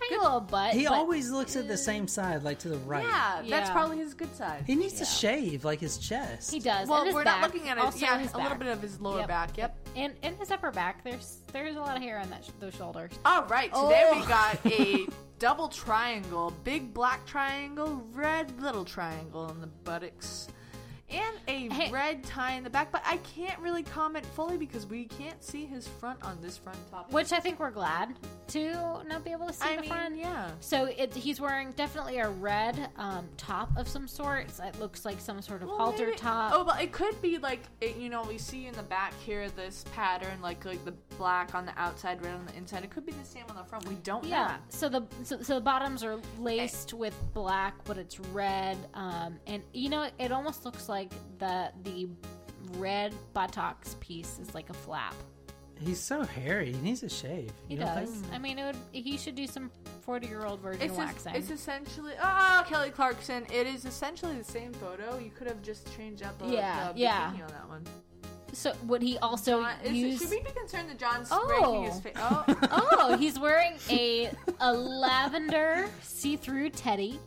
tiny little butt. He but always looks at the same side, like to the right. yeah, that's Yeah. probably his good side. He needs to shave like his chest. he does. well, and his we're back, not looking at his also yeah, his a little back. bit of his lower Yep. back. Yep. and and his upper back. There's there's a lot of hair on that sh- those shoulders. All right, today Oh. we got a double triangle, big black triangle, red little triangle in the buttocks, and a Hey. red tie in the back. But I can't really comment fully because we can't see his front on this front top. Which I think we're glad to not be able to see I the mean, front. yeah. So it, he's wearing definitely a red um, top of some sort. It looks like some sort of Well, halter maybe- top. Oh, but it could be like it, you know we see in the back here this pattern like like the black on the outside, red on the inside. It could be the same on the front. We don't yeah. know. Yeah. So the so, so the bottoms are laced with black, but it's red. Um, and you know it almost looks like the the red buttocks piece is like a flap. He's so hairy. He needs a shave. He You does. I mean, it would. He should do some forty-year-old virgin It's, es- waxing. it's essentially oh Kelly Clarkson. It is essentially the same photo. You could have just changed out the, Yeah, the yeah. bikini on that one. so would he also John, is use? should we be concerned that John's Oh. breaking his face? Oh, oh, he's wearing a a lavender see-through teddy,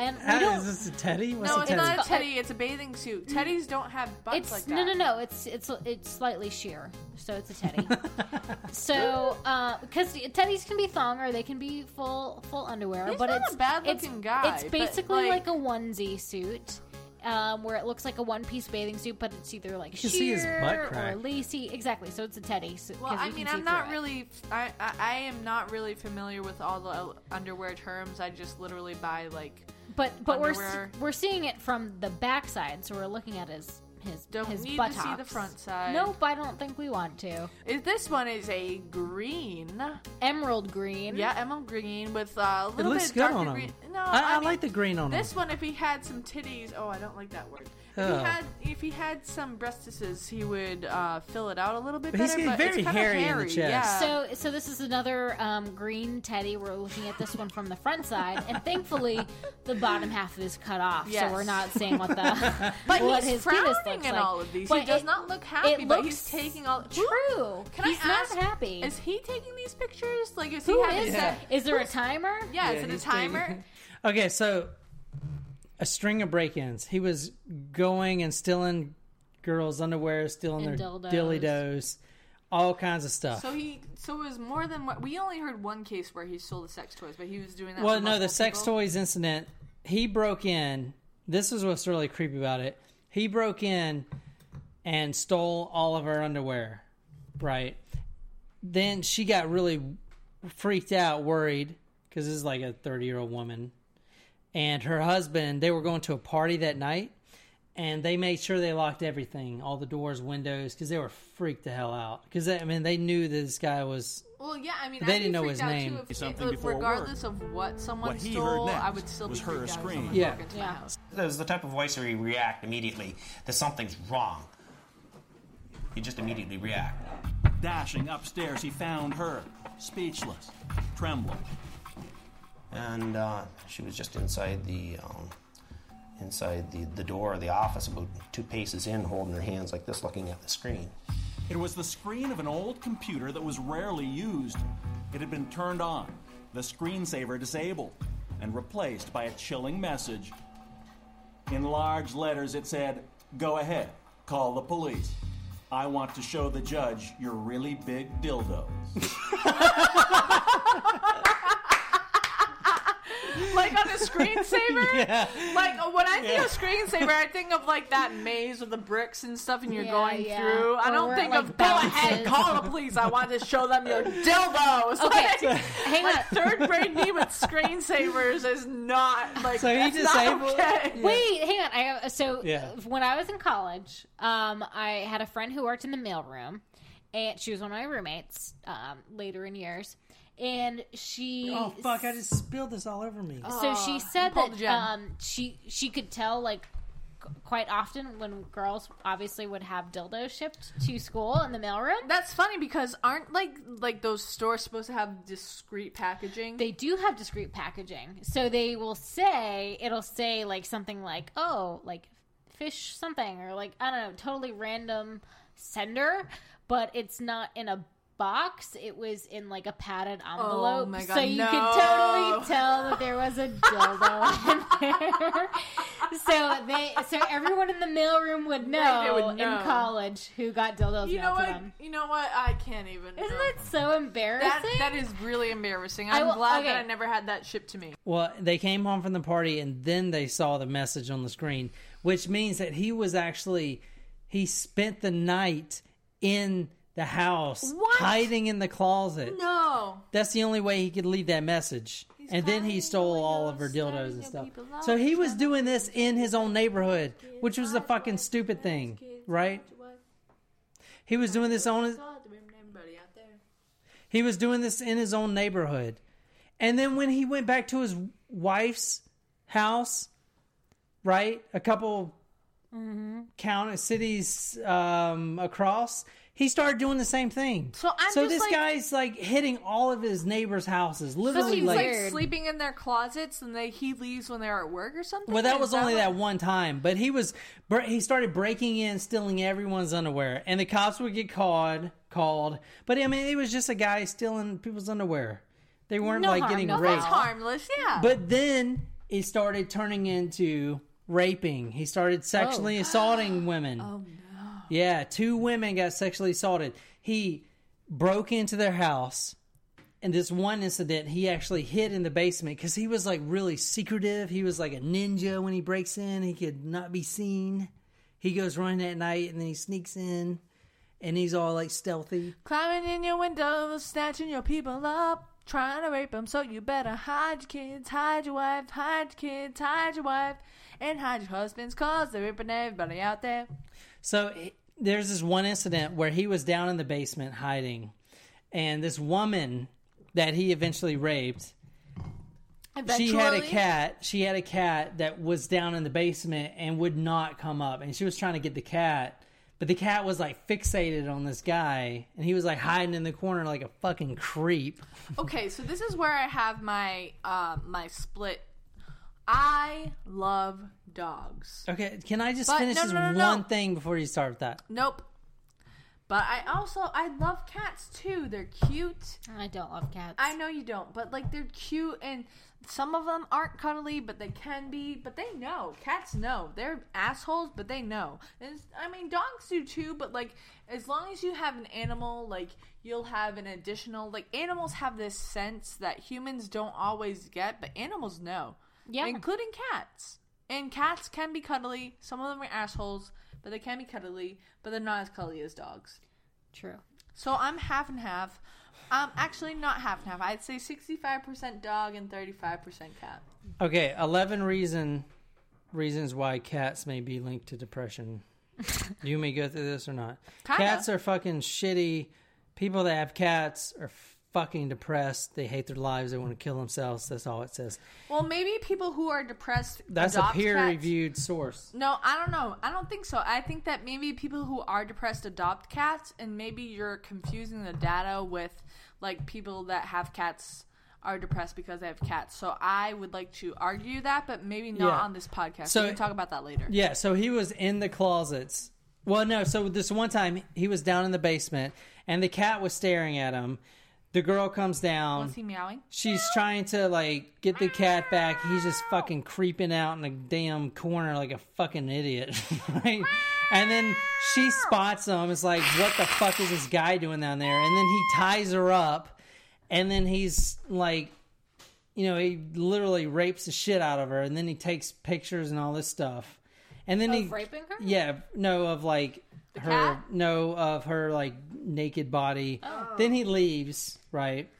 and we don't. is this a teddy? What's no, a it's teddy? not a teddy. It's a bathing suit. Teddies don't have butts It's like that. no, no, no. It's it's it's slightly sheer, so it's a teddy. so because teddies can be thong or they can be full full underwear, He's but not it's a bad-looking it's, guy, It's basically like- like, a onesie suit. Um, where it looks like a one-piece bathing suit, but it's either like You can see his sheer butt or crack. lacy. Exactly. So it's a teddy. So, Well, 'cause I mean, I'm not really. I, I I am not really familiar with all the underwear terms. I just literally buy like. But but we're we're seeing it from the backside, so we're looking at his his Don't his need to see the front side. Nope, I don't think we want to. Is this one is a green? Emerald green. Yeah, emerald green with uh, a It little looks bit good darker on him. green. No, I, I, mean, like the green on him. This one, if he had some titties, oh, I don't like that word. If Oh. he had, if he had some breastises, he would uh, fill it out a little bit But he's better. getting but very it's kinda hairy in the chest. Yeah. So, so this is another um, green teddy. We're looking at this one from the front side, and thankfully, the bottom half is cut off, Yes. so we're not seeing what the but what he's his penis frowning looks in like. all of these. But he does it- not look happy, it but looks he's taking all. True. Can He's I ask? not happy. Is he taking these pictures? Like, is Who he having is set? that? Is there a timer? Yeah, is Yeah, it a timer? taking- Okay, so a string of break-ins. He was going and stealing girls' underwear, stealing And their dildos. dilly dos, all kinds of stuff. So he, so it was more than what we only heard one case where he stole the sex toys, but he was doing that. well, for no, the multiple sex people? toys incident. He broke in. This is what's really creepy about it. He broke in and stole all of her underwear. Right. Then she got really freaked out, worried because this is like a 30 year old woman, and her husband. They were going to a party that night, and they made sure they locked everything, all the doors, windows, because they were freaked the hell out. Because I mean, they knew that this guy was. Well, yeah, I mean, They I'd didn't know his name. Too, if, Something if- before regardless of what someone What he stole, heard I would still was be her out if scream. someone Yeah. broke into my Yeah. house. There's the type of voice where you react immediately that something's wrong. You just immediately react. Dashing upstairs, he found her, speechless, trembling. And uh, she was just inside the um, inside the, the door of the office, about two paces in, holding her hands like this, looking at the screen. It was the screen of an old computer that was rarely used. It had been turned on, the screensaver disabled, and replaced by a chilling message. In large letters, it said, Go ahead, call the police. I want to show the judge your really big dildos. like on a screensaver. Yeah. Like when I think Yeah. of screensaver, I think of like that maze with the bricks and stuff, and you're Yeah, going yeah. through. I don't think it, of like, go ahead, call the police. I want to show them your dildos. Okay, Like, hang like on. third grade me with screensavers is not like So he that's disabled- not okay. Wait, hang on. I have, so Yeah. when I was in college, um, I had a friend who worked in the mailroom, and she was one of my roommates um, later in years, and she Oh fuck! I just spilled this all over me. so she said pulled that gem. um, she she could tell like qu- quite often when girls obviously would have dildos shipped to school in the mailroom. That's funny because aren't like like those stores supposed to have discreet packaging? They do have discreet packaging, so they will say it'll say like something like oh like fish something or like I don't know totally random sender, but it's not in a box. It was in like a padded oh envelope, Oh my God, so you no. could totally tell that there was a dildo in there. so they so everyone in the mailroom would know, Right, would know. in college who got dildos you know mailed to what? them. You know what? I can't even. Isn't know. that so embarrassing? That that is really embarrassing. I I'm will- glad okay. that I never had that shipped to me. Well, they came home from the party and then they saw the message on the screen, which means that he was actually he spent the night in the house What? hiding in the closet. No. That's the only way he could leave that message. and then he stole all of her dildos and stuff. So he was doing this in his own neighborhood, which was the fucking stupid thing, right? He was doing this on his, he was doing this in his own neighborhood. And then when he went back to his wife's house, right, a couple count cities um, across, he started doing the same thing. So I'm so this like- guy's like hitting all of his neighbors' houses, So literally he's like. like, sleeping in their closets, and they he leaves when they're at work or something. well, that was only what- that one time, but he was he started breaking in, stealing everyone's underwear, and the cops would get called. Called, but I mean, it was just a guy stealing people's underwear. They weren't No like harm, getting no raped. That's harmless, yeah. But then it started turning into raping. He started sexually oh. assaulting women. Oh no. Yeah, two women got sexually assaulted. He broke into their house. And this one incident, he actually hid in the basement because he was like really secretive. He was like a ninja when he breaks in. He could not be seen. He goes running at night and then he sneaks in and he's all like stealthy. Climbing in your windows, snatching your people up, trying to rape them. So you better hide your kids, hide your wife, hide your kids, hide your wife, and hide your husbands, cause they're ripping everybody out there. So there's this one incident where he was down in the basement hiding, and this woman that he eventually raped, she had a cat. She had a cat that was down in the basement and would not come up, and she was trying to get the cat. But the cat was like fixated on this guy, and he was like hiding in the corner like a fucking creep. Okay, so this is where I have my uh, my split. I love dogs. Okay, can I just But- finish no, this no, no, no. one thing before you start with that? Nope. But I also I love cats too. They're cute. I don't love cats. I know you don't, but like they're cute and some of them aren't cuddly, but they can be. But they know. Cats know. They're assholes, but they know. And I mean, dogs do too. But like, as long as you have an animal, like you'll have an additional. Like animals have this sense that humans don't always get, but animals know. Yeah. including cats. And cats can be cuddly. Some of them are assholes, but they can be cuddly. But they're not as cuddly as dogs. True. So I'm half and half. Um, actually, not half and half. I'd say sixty-five percent dog and thirty-five percent cat. Okay, eleven reason reasons why cats may be linked to depression. you may go through this or not. Kinda. Cats are fucking shitty. People that have cats are fucking depressed. They hate their lives. They want to kill themselves. That's all it says. Well, maybe people who are depressed. That's a adopt cats. peer-reviewed source. No, I don't know. I don't think so. I think that maybe people who are depressed adopt cats, and maybe you're confusing the data with like people that have cats are depressed because they have cats. So I would like to argue that, but maybe not Yeah. on this podcast. So- we can talk about that later. Yeah, so he was in the closets. Well, no, so this one time he was down in the basement and the cat was staring at him. The girl comes down. Was he meowing? She's trying to like get the cat back. He's just fucking creeping out in a damn corner like a fucking idiot. right? And then she spots him. It's like, what the fuck is this guy doing down there? And then he ties her up. And then he's like, you know, he literally rapes the shit out of her. And then he takes pictures and all this stuff. And then Of he raping her? yeah, no, of like her, cat? no, of her like naked body. Oh. Then he leaves, right?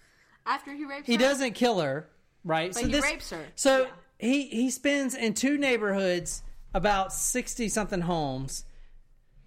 After he rapes her. He her? doesn't kill her, right? But he rapes her. So he he spends in two neighborhoods about sixty something homes,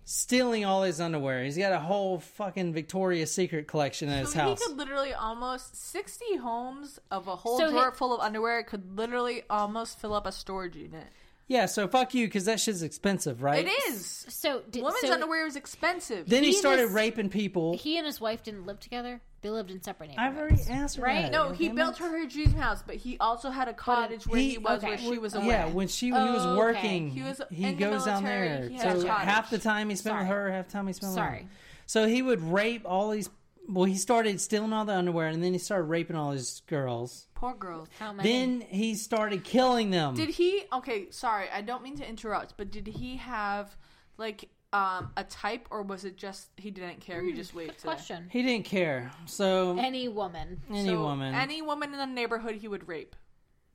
stealing all his underwear. He's got a whole fucking Victoria's Secret collection at his So house. he could literally almost 60 homes of a whole So he- drawer full of underwear could literally almost fill up a storage unit. Yeah, so fuck you because that shit's expensive, right? It is. So did, Women's so underwear is expensive. Then he, He started was- raping people. He and his wife didn't live together. They lived in separate I've already answered Right? that. no, he damn built her her dream house, but he also had a cottage where he, he- was okay. where she was away. Yeah, when she when he was Oh, okay. working, He was he in the goes down there. he had So cottage. half the time he spent with her, half the time he spent with Sorry. her. So he would rape all these. Well, he started stealing all the underwear, and then he started raping all his girls. Poor girls. How many? Then he started killing them. Did he? Okay, sorry, I don't mean to interrupt, but did he have like um a type, or was it just he didn't care? he just waited. Good question. he didn't care. So Any woman, any So, woman. any woman in the neighborhood, he would rape.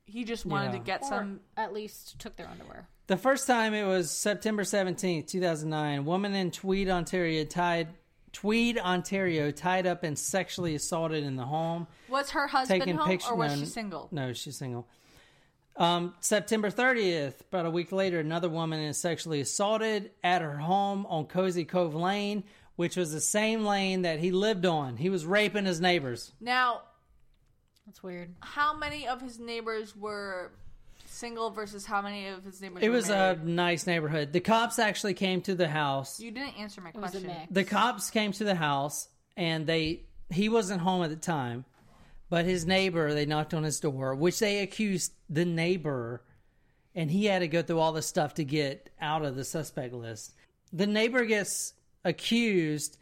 He just wanted Yeah. to get or some. at least took their underwear. the first time it was September seventeenth, two thousand nine. Woman in Tweed, Ontario, tied. Tweed, Ontario, tied up and sexually assaulted in the home. Was her husband taking home, pictures. or was no, she single? No, she's single. Um, September 30th, about a week later, another woman is sexually assaulted at her home on Cozy Cove Lane, which was the same lane that he lived on. He was raping his neighbors. Now, That's weird. how many of his neighbors were single versus how many of his neighbors? It were was a nice neighborhood. The cops actually came to the house. You didn't answer my It was a question. mix. The cops came to the house and they he wasn't home at the time, but his neighbor they knocked on his door, which they accused the neighbor, and he had to go through all this stuff to get out of the suspect list. The neighbor gets accused.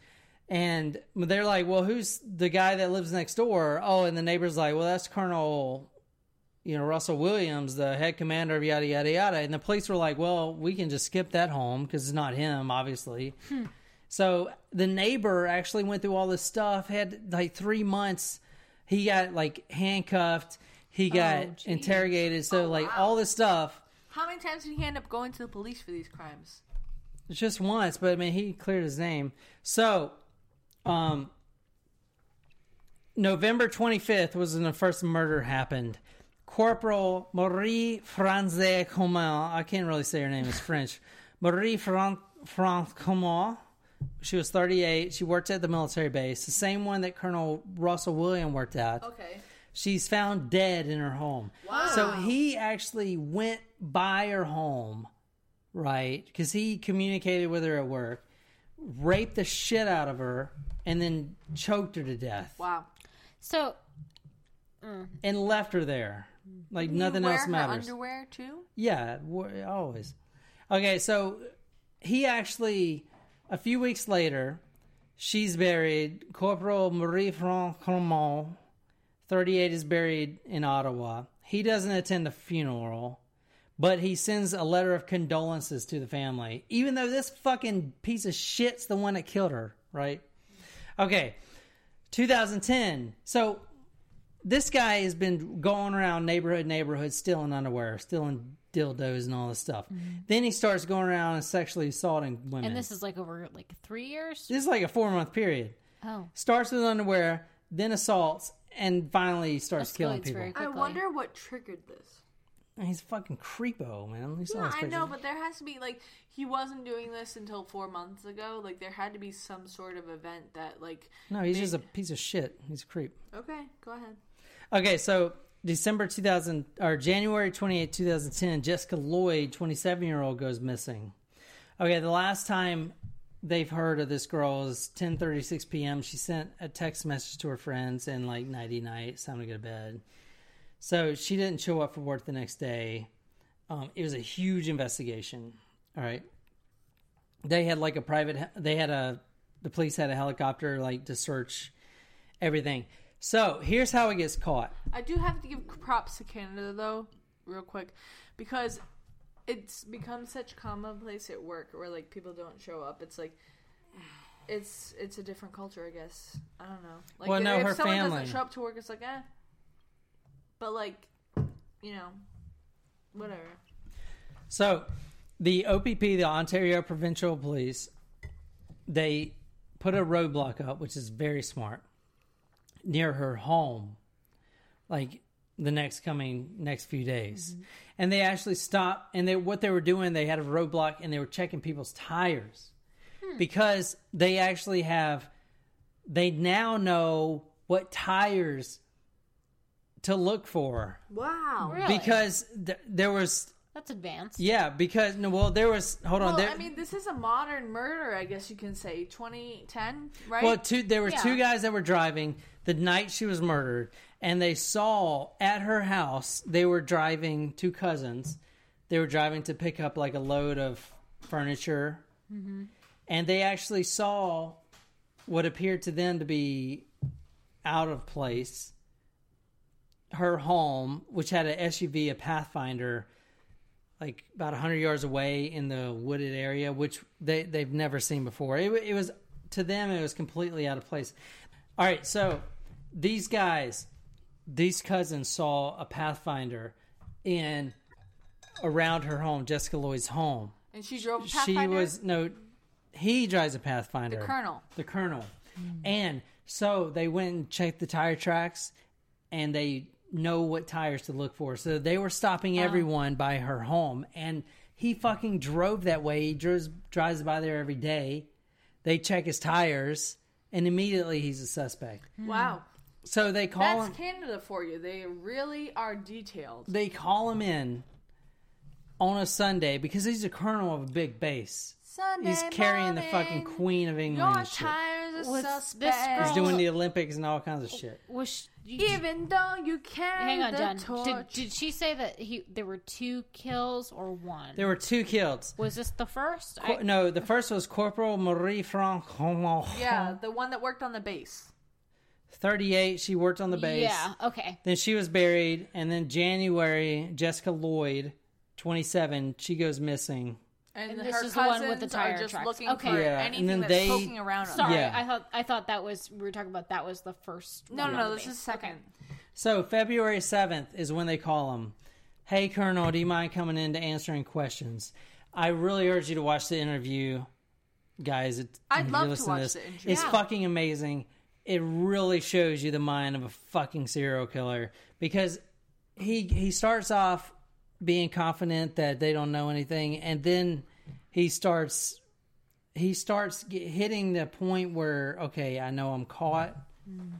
And they're like, "Well, who's the guy that lives next door?" Oh, and the neighbor's like, "Well, that's Colonel you know, Russell Williams, the head commander of yada yada yada, and the police were like, "Well, we can just skip that home because it's not him, obviously." So the neighbor actually went through all this stuff. Had like three months. He got like handcuffed. He got geez. interrogated. So like all this stuff. How many times did he end up going to the police for these crimes? just once, but I mean, he cleared his name. So, um, November 25th was when the first murder happened. Corporal Marie Franze Coman, I can't really say her name, it's French. Marie Fran- France Coman, she was 38. She worked at the military base, the same one that Colonel Russell William worked at. Okay. She's found dead in her home. Wow. So he actually went by her home, right? Because he communicated with her at work, raped the shit out of her, and then choked her to death Wow. So mm. and left her there. Like nothing you wear else matters. underwear too? Yeah, always. Okay, so he actually, a few weeks later, she's buried. Corporal Marie Franc Clement, 38, is buried in Ottawa. He doesn't attend the funeral, but he sends a letter of condolences to the family, even though this fucking piece of shit's the one that killed her, right? Okay, 2010. So this guy has been going around neighborhood neighborhood stealing underwear, stealing dildos and all this stuff. Mm-hmm. Then he starts going around and sexually assaulting women. and this is like over like three years. this is like a four month period. Oh, Starts with underwear, then assaults, and finally he starts killing people. very I wonder what triggered this. He's fucking creepo, man. You Yeah, I know, but there has to be like he wasn't doing this until four months ago. Like there had to be some sort of event that like. no, he's made- just a piece of shit. He's a creep. Okay, go ahead. Okay, so December 2000 or January 28, 2010, Jessica Lloyd, 27 year old, goes missing. Okay, the last time they've heard of this girl is 10:36 p.m. She sent a text message to her friends and like nighty night, time to go to bed. So she didn't show up for work the next day. Um, it was a huge investigation. All right, they had like a private. They had a the police had a helicopter like to search everything. So here's how it gets caught. I do have to give props to Canada though, real quick, because it's become such commonplace at work where like people don't show up. It's like it's it's a different culture, I guess. I don't know. Like Well, no, if her someone family. doesn't show up to work, it's like eh. But like, you know, whatever. So, the OPP, the Ontario Provincial Police, they put a roadblock up, which is very smart, near her home, like the next coming next few days, mm-hmm. and they actually stopped. And they what they were doing, they had a roadblock, and they were checking people's tires hmm. because they actually have. They now know what tires to look for Wow. Really? because th- there was That's advanced. yeah, because no, well, there was. Hold on, there. I mean, this is a modern murder, I guess you can say. 2010, right? well, two. There were Yeah. two guys that were driving the night she was murdered, and they saw at her house. They were driving two cousins. They were driving to pick up like a load of furniture, mm-hmm. and they actually saw what appeared to them to be out of place. Her home, which had an SUV, a Pathfinder, like about 100 yards away in the wooded area which they they've never seen before it, it was to them it was completely out of place all right so these guys these cousins saw a pathfinder in around her home jessica lloyd's home. And she drove a she was no he drives a pathfinder. The Colonel. the colonel. Hmm. And so they went and checked the tire tracks and they know what tires to look for. So they were stopping uh-huh. everyone by her home. And he fucking drove that way. He drives, drives by there every day. They check his tires and immediately he's a suspect. Wow. So they call That's him Canada for you. They really are detailed. they call him in on a sunday because he's a colonel of a big base Sunday he's carrying the fucking queen of england Your and shit. tires are Was this suspect. he's doing the olympics and all kinds of shit Was sh- you, Even though you carry hang on, the John. Did, did she say that he there were two kills or one? there were two kills was this the first? Cor- I- no, the first was Corporal Marie Franck. Homol. Yeah, the one that worked on the base. 38. She worked on the base. Yeah. Okay. Then she was buried. And then January, Jessica Lloyd, 27, she goes missing. And, And this her is the one cousins with the tire are just tracks. looking Okay. for Yeah, and anything then that's they- poking around. Sorry, Yeah. I thought I thought that was we were talking about that was the first. No, one no, no. This base. is second. So February 7th is when they call him. Hey, Colonel, do you mind coming in to answering questions? I really urge you to watch the interview, guys. It, I'd love to listen watch this. the interview. It's Yeah. fucking amazing. It really shows you the mind of a fucking serial killer because he he starts off being confident that they don't know anything, and then he starts he starts hitting the point where okay, I know I'm caught,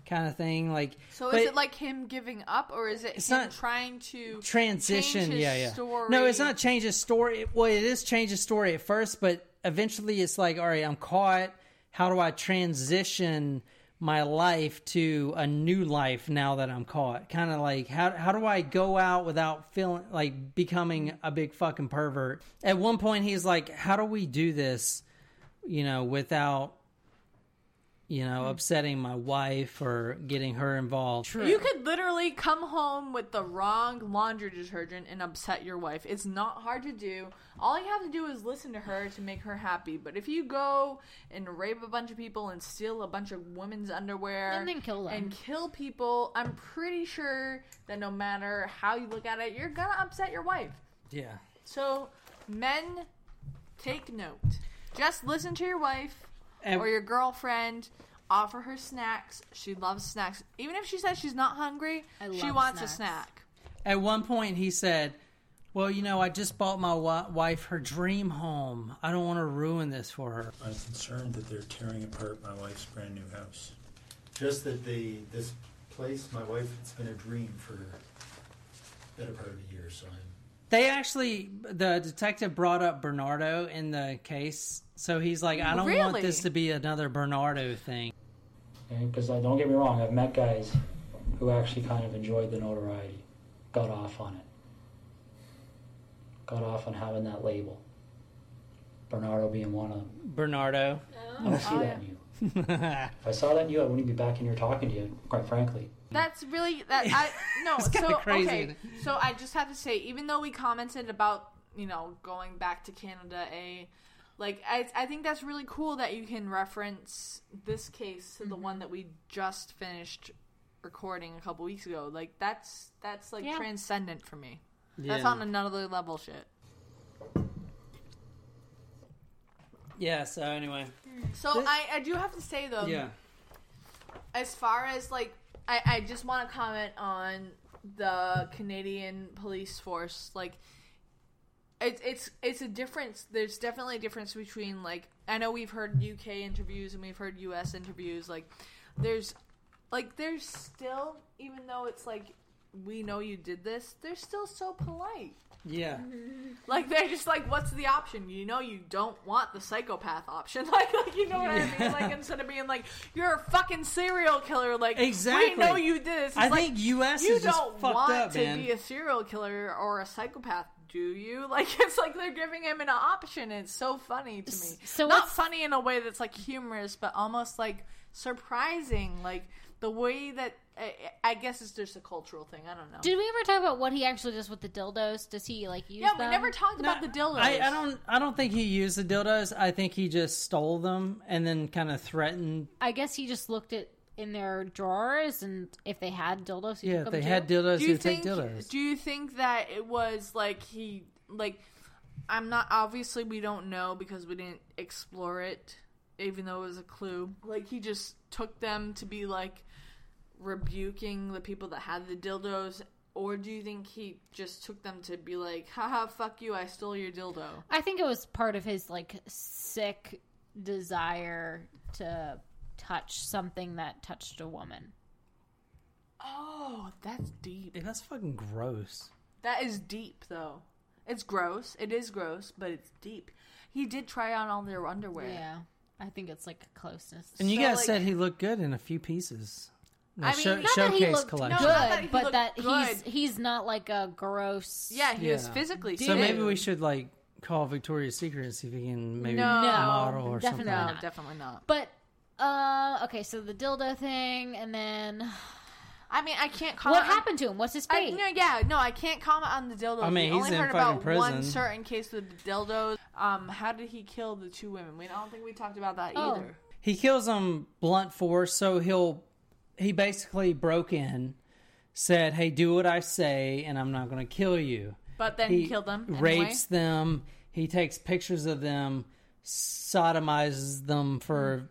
kind of thing. Like, So is it like him giving up, or is it It's him not- trying to transition his yeah yeah Story? no it's not change his story well it is change his story at first but eventually it's like all right i'm caught how do i transition my life to a new life now that i'm caught. Kind of like how, how do i go out without feeling like becoming a big fucking pervert? At one point he's like how do we do this you know without you know mm. upsetting my wife or getting her involved True. You could literally come home with the wrong laundry detergent and upset your wife. It's not hard to do. All you have to do is listen to her to make her happy. But if you go and rape a bunch of people and steal a bunch of women's underwear And then kill them. and kill people, I'm pretty sure that no matter how you look at it, you're gonna upset your wife. yeah So, men, take note. Just listen to your wife And- or your girlfriend offer her snacks. She loves snacks. Even if she says she's not hungry, I she wants snacks. a snack. At one point, he said, "Well, you know, I just bought my wa- wife her dream home. I don't want to ruin this for her." I'm concerned that they're tearing apart my wife's brand new house. Just that they, this place, my wife, it's been a dream for a better part of a year, so I'm. They actually, the detective brought up Bernardo in the case, so he's like, "I don't want this to be another Bernardo thing." Because uh, don't get me wrong, I've met guys who actually kind of enjoyed the notoriety, got off on it, got off on having that label. Bernardo being one of them. Bernardo. I don't see that in you. If I saw that in you, I wouldn't be back in here talking to you, quite frankly. That's really that I no. It's so crazy, okay, so I just have to say, even though we commented about you know going back to Canada, a like I I think that's really cool that you can reference this case to the Mm-hmm. one that we just finished recording a couple weeks ago. Like that's that's like Yeah. transcendent for me. That's on another level shit. Yeah. So anyway, So This- I I do have to say though. yeah. as far as like I, I just want to comment on the Canadian police force like it's it's it's a difference there's definitely a difference between like I know we've heard UK interviews and we've heard US interviews like there's like there's still even though it's like we know you did this they're still so polite Yeah. like they're just like, what's the option? You know, you don't want the psychopath option. Like, like you know what I mean? Like instead of being like, you're a fucking serial killer. Like Exactly. we know you did this. It's I like, think US you is just don't fucked want up, to man. be a serial killer or a psychopath. Do you? Like it's like they're giving him an option. It's so funny to me. so not what's- funny in a way that's like humorous, but almost like surprising. Like the way that I, I guess it's just a cultural thing. I don't know. Did we ever talk about what he actually does with the dildos? Does he like use yeah, we them? never talked about the dildos. I, I don't. I don't think he used the dildos. I think he just stole them and then kind of threatened. I guess he just looked at in their drawers, and if they had dildos, he Yeah, if they too? had dildos, do you would take think dildos. do you think that it was like he like i'm not obviously we don't know because we didn't explore it even though it was a clue like he just took them to be like rebuking the people that had the dildos or do you think he just took them to be like haha fuck you i stole your dildo I think it was part of his like sick desire to touch something that touched a woman. oh that's deep Yeah, that's fucking gross. that is deep though it's gross it is gross but it's deep he did try on all their underwear Yeah, I think it's like a closeness. And you So, guys like- said he looked good in a few pieces. The I mean, show- not Not that he showcase looked collection. Good, not that he but that he's good. he's not like a gross. Yeah, he was physically So fit. maybe we should like call Victoria's Secret and see if he can maybe No. model or definitely something. No, not. definitely not. But uh, okay, so the dildo thing, and then I mean, I can't comment. what happened to him? What's his On, I, fate? no, yeah, no, I can't comment on the dildos. I mean, we he's only in heard fucking about one certain case with the dildos. Um, how did he kill the two women? We I don't think we talked about that Oh. either. He kills them blunt force, so he'll he basically broke in, said, "Hey, do what I say, and I'm not going to kill you." But then he, killed them. Anyway. rapes them. He takes pictures of them, sodomizes them for,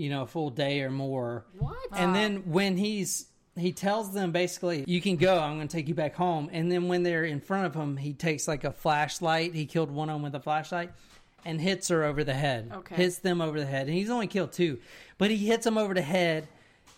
you know, a full day or more. What? And then when he's he tells them basically, "You can go. I'm going to take you back home." And then when they're in front of him, he takes like a flashlight. He killed one of them with a flashlight. And hits her over the head. Okay. Hits them over the head. And he's only killed two. But he hits them over the head.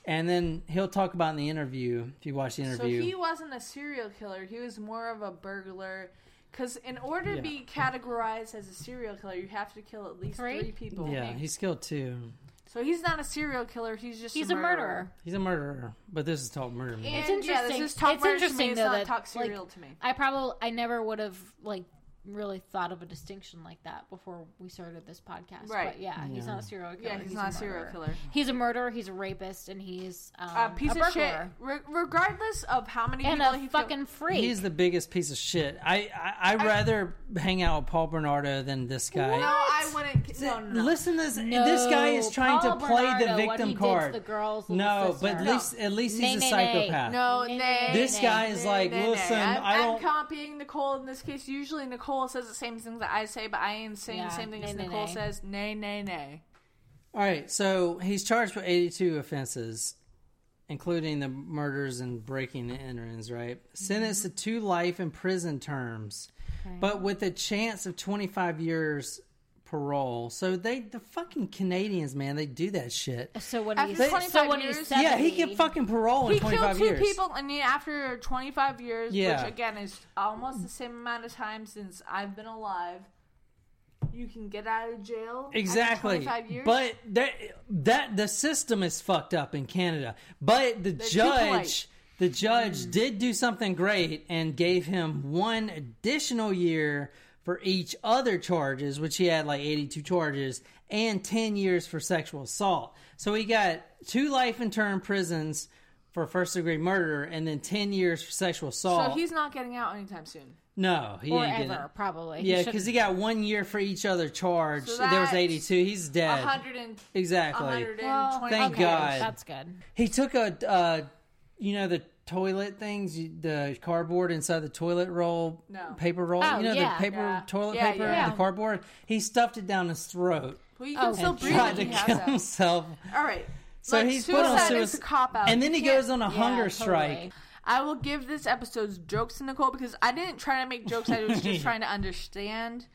And then he'll talk about in the interview, if you watch the interview. So he wasn't a serial killer. He was more of a burglar. Because in order to Yeah. be categorized as a serial killer, you have to kill at least Three? three, people. yeah, he's killed two. So he's not a serial killer. He's just He's a a murderer. He's a murderer. But this is talk murder. Man. And, It's Yeah, interesting. this is talk it's murder to me. interesting It's though not that talk serial like, to me. I probably I never would have like really thought of a distinction like that before we started this podcast. Right. But yeah, he's not a serial killer. Yeah, he's, not a serial killer. He's a murderer. He's a rapist, and he's um, A piece a of shit. Re- regardless of how many and people a he fucking killed. freak. He's the biggest piece of shit. I I I'd rather hang out with Paul Bernardo than this guy. No, I wouldn't. No, no, no. Listen, to this No, this guy is trying Paul to play Bernardo, the what victim he did to card. the girl's little no, but sister. at No. least at least Nay, he's a nay, nay. psychopath. No, Nay, nay, nay, This nay. guy is like, Nay, nay, nay. listen, I'm, I I'm copying Nicole in this case. Usually, Nicole says the same things that I say, but I ain't saying Yeah, the same things nay, nay, Nicole nay. says. Nay, nay, nay. All right, so he's charged with 82 offenses, including the murders and breaking and enterings, right? Mm-hmm. Sentenced to two life in prison terms, but with a chance of 25 years parole. So they, the fucking Canadians, man, they do that shit. So when After he's 25 so when years- he's Yeah, he 70, can fucking parole in He 25 killed two people, and he, after 25 years, Yeah. which again is almost the same amount of time since I've been alive, you can get out of jail. after Exactly. 25 years. But that that the system is fucked up in Canada. But the They're judge polite. the judge did do something great and gave him one additional year for each other charges, which he had like 82 charges, and 10 years for sexual assault. So he got two life in term prisons for first degree murder and then 10 years for sexual assault. so he's not getting out anytime soon. no, he or ain't getting ever probably. Yeah, because he got one year for each other charge. So there was 82. He's dead. 100 and, Exactly. 120 well, Thank okay, God. That's good. He took a, uh, you know, the toilet things, you- the cardboard inside the toilet roll, No. paper roll. Oh, you know, yeah. the paper, Yeah. toilet Yeah, paper, yeah. the cardboard. He stuffed it down his throat Well, you can Oh, still and breathe tried to kill that. himself. All right. So Look, he's put on suicide a suicide, cop out. and then You he goes on a Yeah, hunger totally. strike. I will give this episode's jokes to Nicole because I didn't try to make jokes. I was just trying to understand.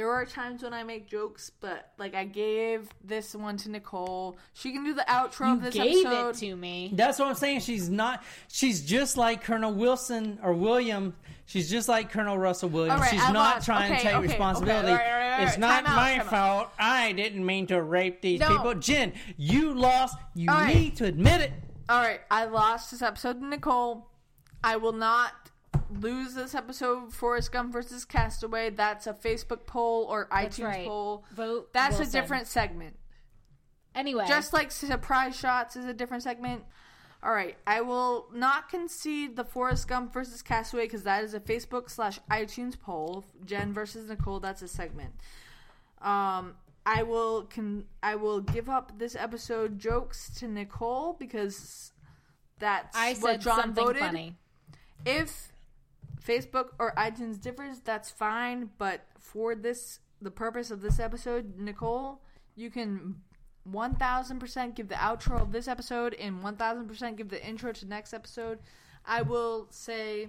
There are times when I make jokes, but like I gave this one to Nicole. She can do the outro You of this gave episode. it to me. That's what I'm saying. She's not. She's just like Colonel Wilson or William. She's just like Colonel Russell Williams. All right, she's I not lost. trying Okay, to take okay, responsibility. okay, all right, right, all It's right. not Time out, my time out. fault. I didn't mean to rape these No. people. Jen, you lost. You All right. need to admit it. All right, I lost this episode to Nicole. I will not lose this episode. Forrest Gump versus Castaway. That's a Facebook poll or That's iTunes right. poll. Vote. That's Wilson. a different segment. Anyway, Just like surprise shots is a different segment. All right, I will not concede the Forrest Gump versus Castaway because that is a Facebook slash iTunes poll. Jen versus Nicole, that's a segment. Um, I will con- I will give up this episode jokes to Nicole because that's I what said John something voted. funny. If Facebook or iTunes differs, that's fine. But for this, the purpose of this episode, Nicole, you can 1000% give the outro of this episode and 1000% give the intro to next episode. I will say,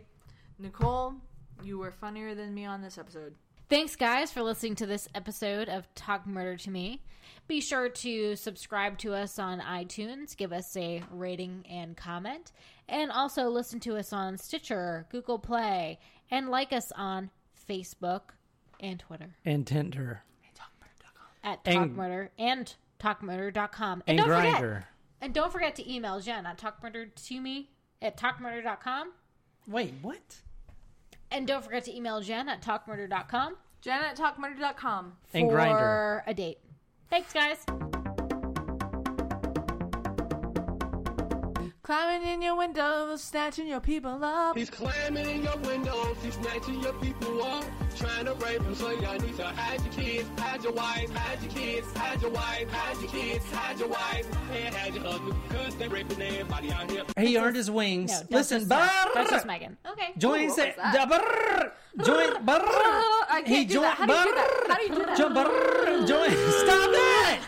Nicole, you were funnier than me on this episode. Thanks, guys, for listening to this episode of Talk Murder to Me. Be sure to subscribe to us on iTunes, give us a rating and comment, and also listen to us on Stitcher, Google Play, and like us on Facebook and Twitter And Tinder. at And- Talk Murder and TalkMurder.com. And don't Grindr. forget, and don't forget to email Jen at TalkMurder to me at TalkMurder.com. Wait, what? And don't forget to email Jen at TalkMurder.com Jen at talkmurder.com. And for Grindr. a date. Thanks, guys. Climbing in your window, snatching your people up. He's climbing in your windows, he's snatching your people up, trying to rape them. So y'all need to hide your kids, hide your wife, hide your kids, hide your wife, hide your kids, hide your wife, and hide your husband, cause they raping everybody out here. He earned his wings. No, Listen, just that's just Megan. Okay. join. what say, was that? brrr, join. brrr. I can't He do that. How do you do that? How do you do that? Join. Stop that.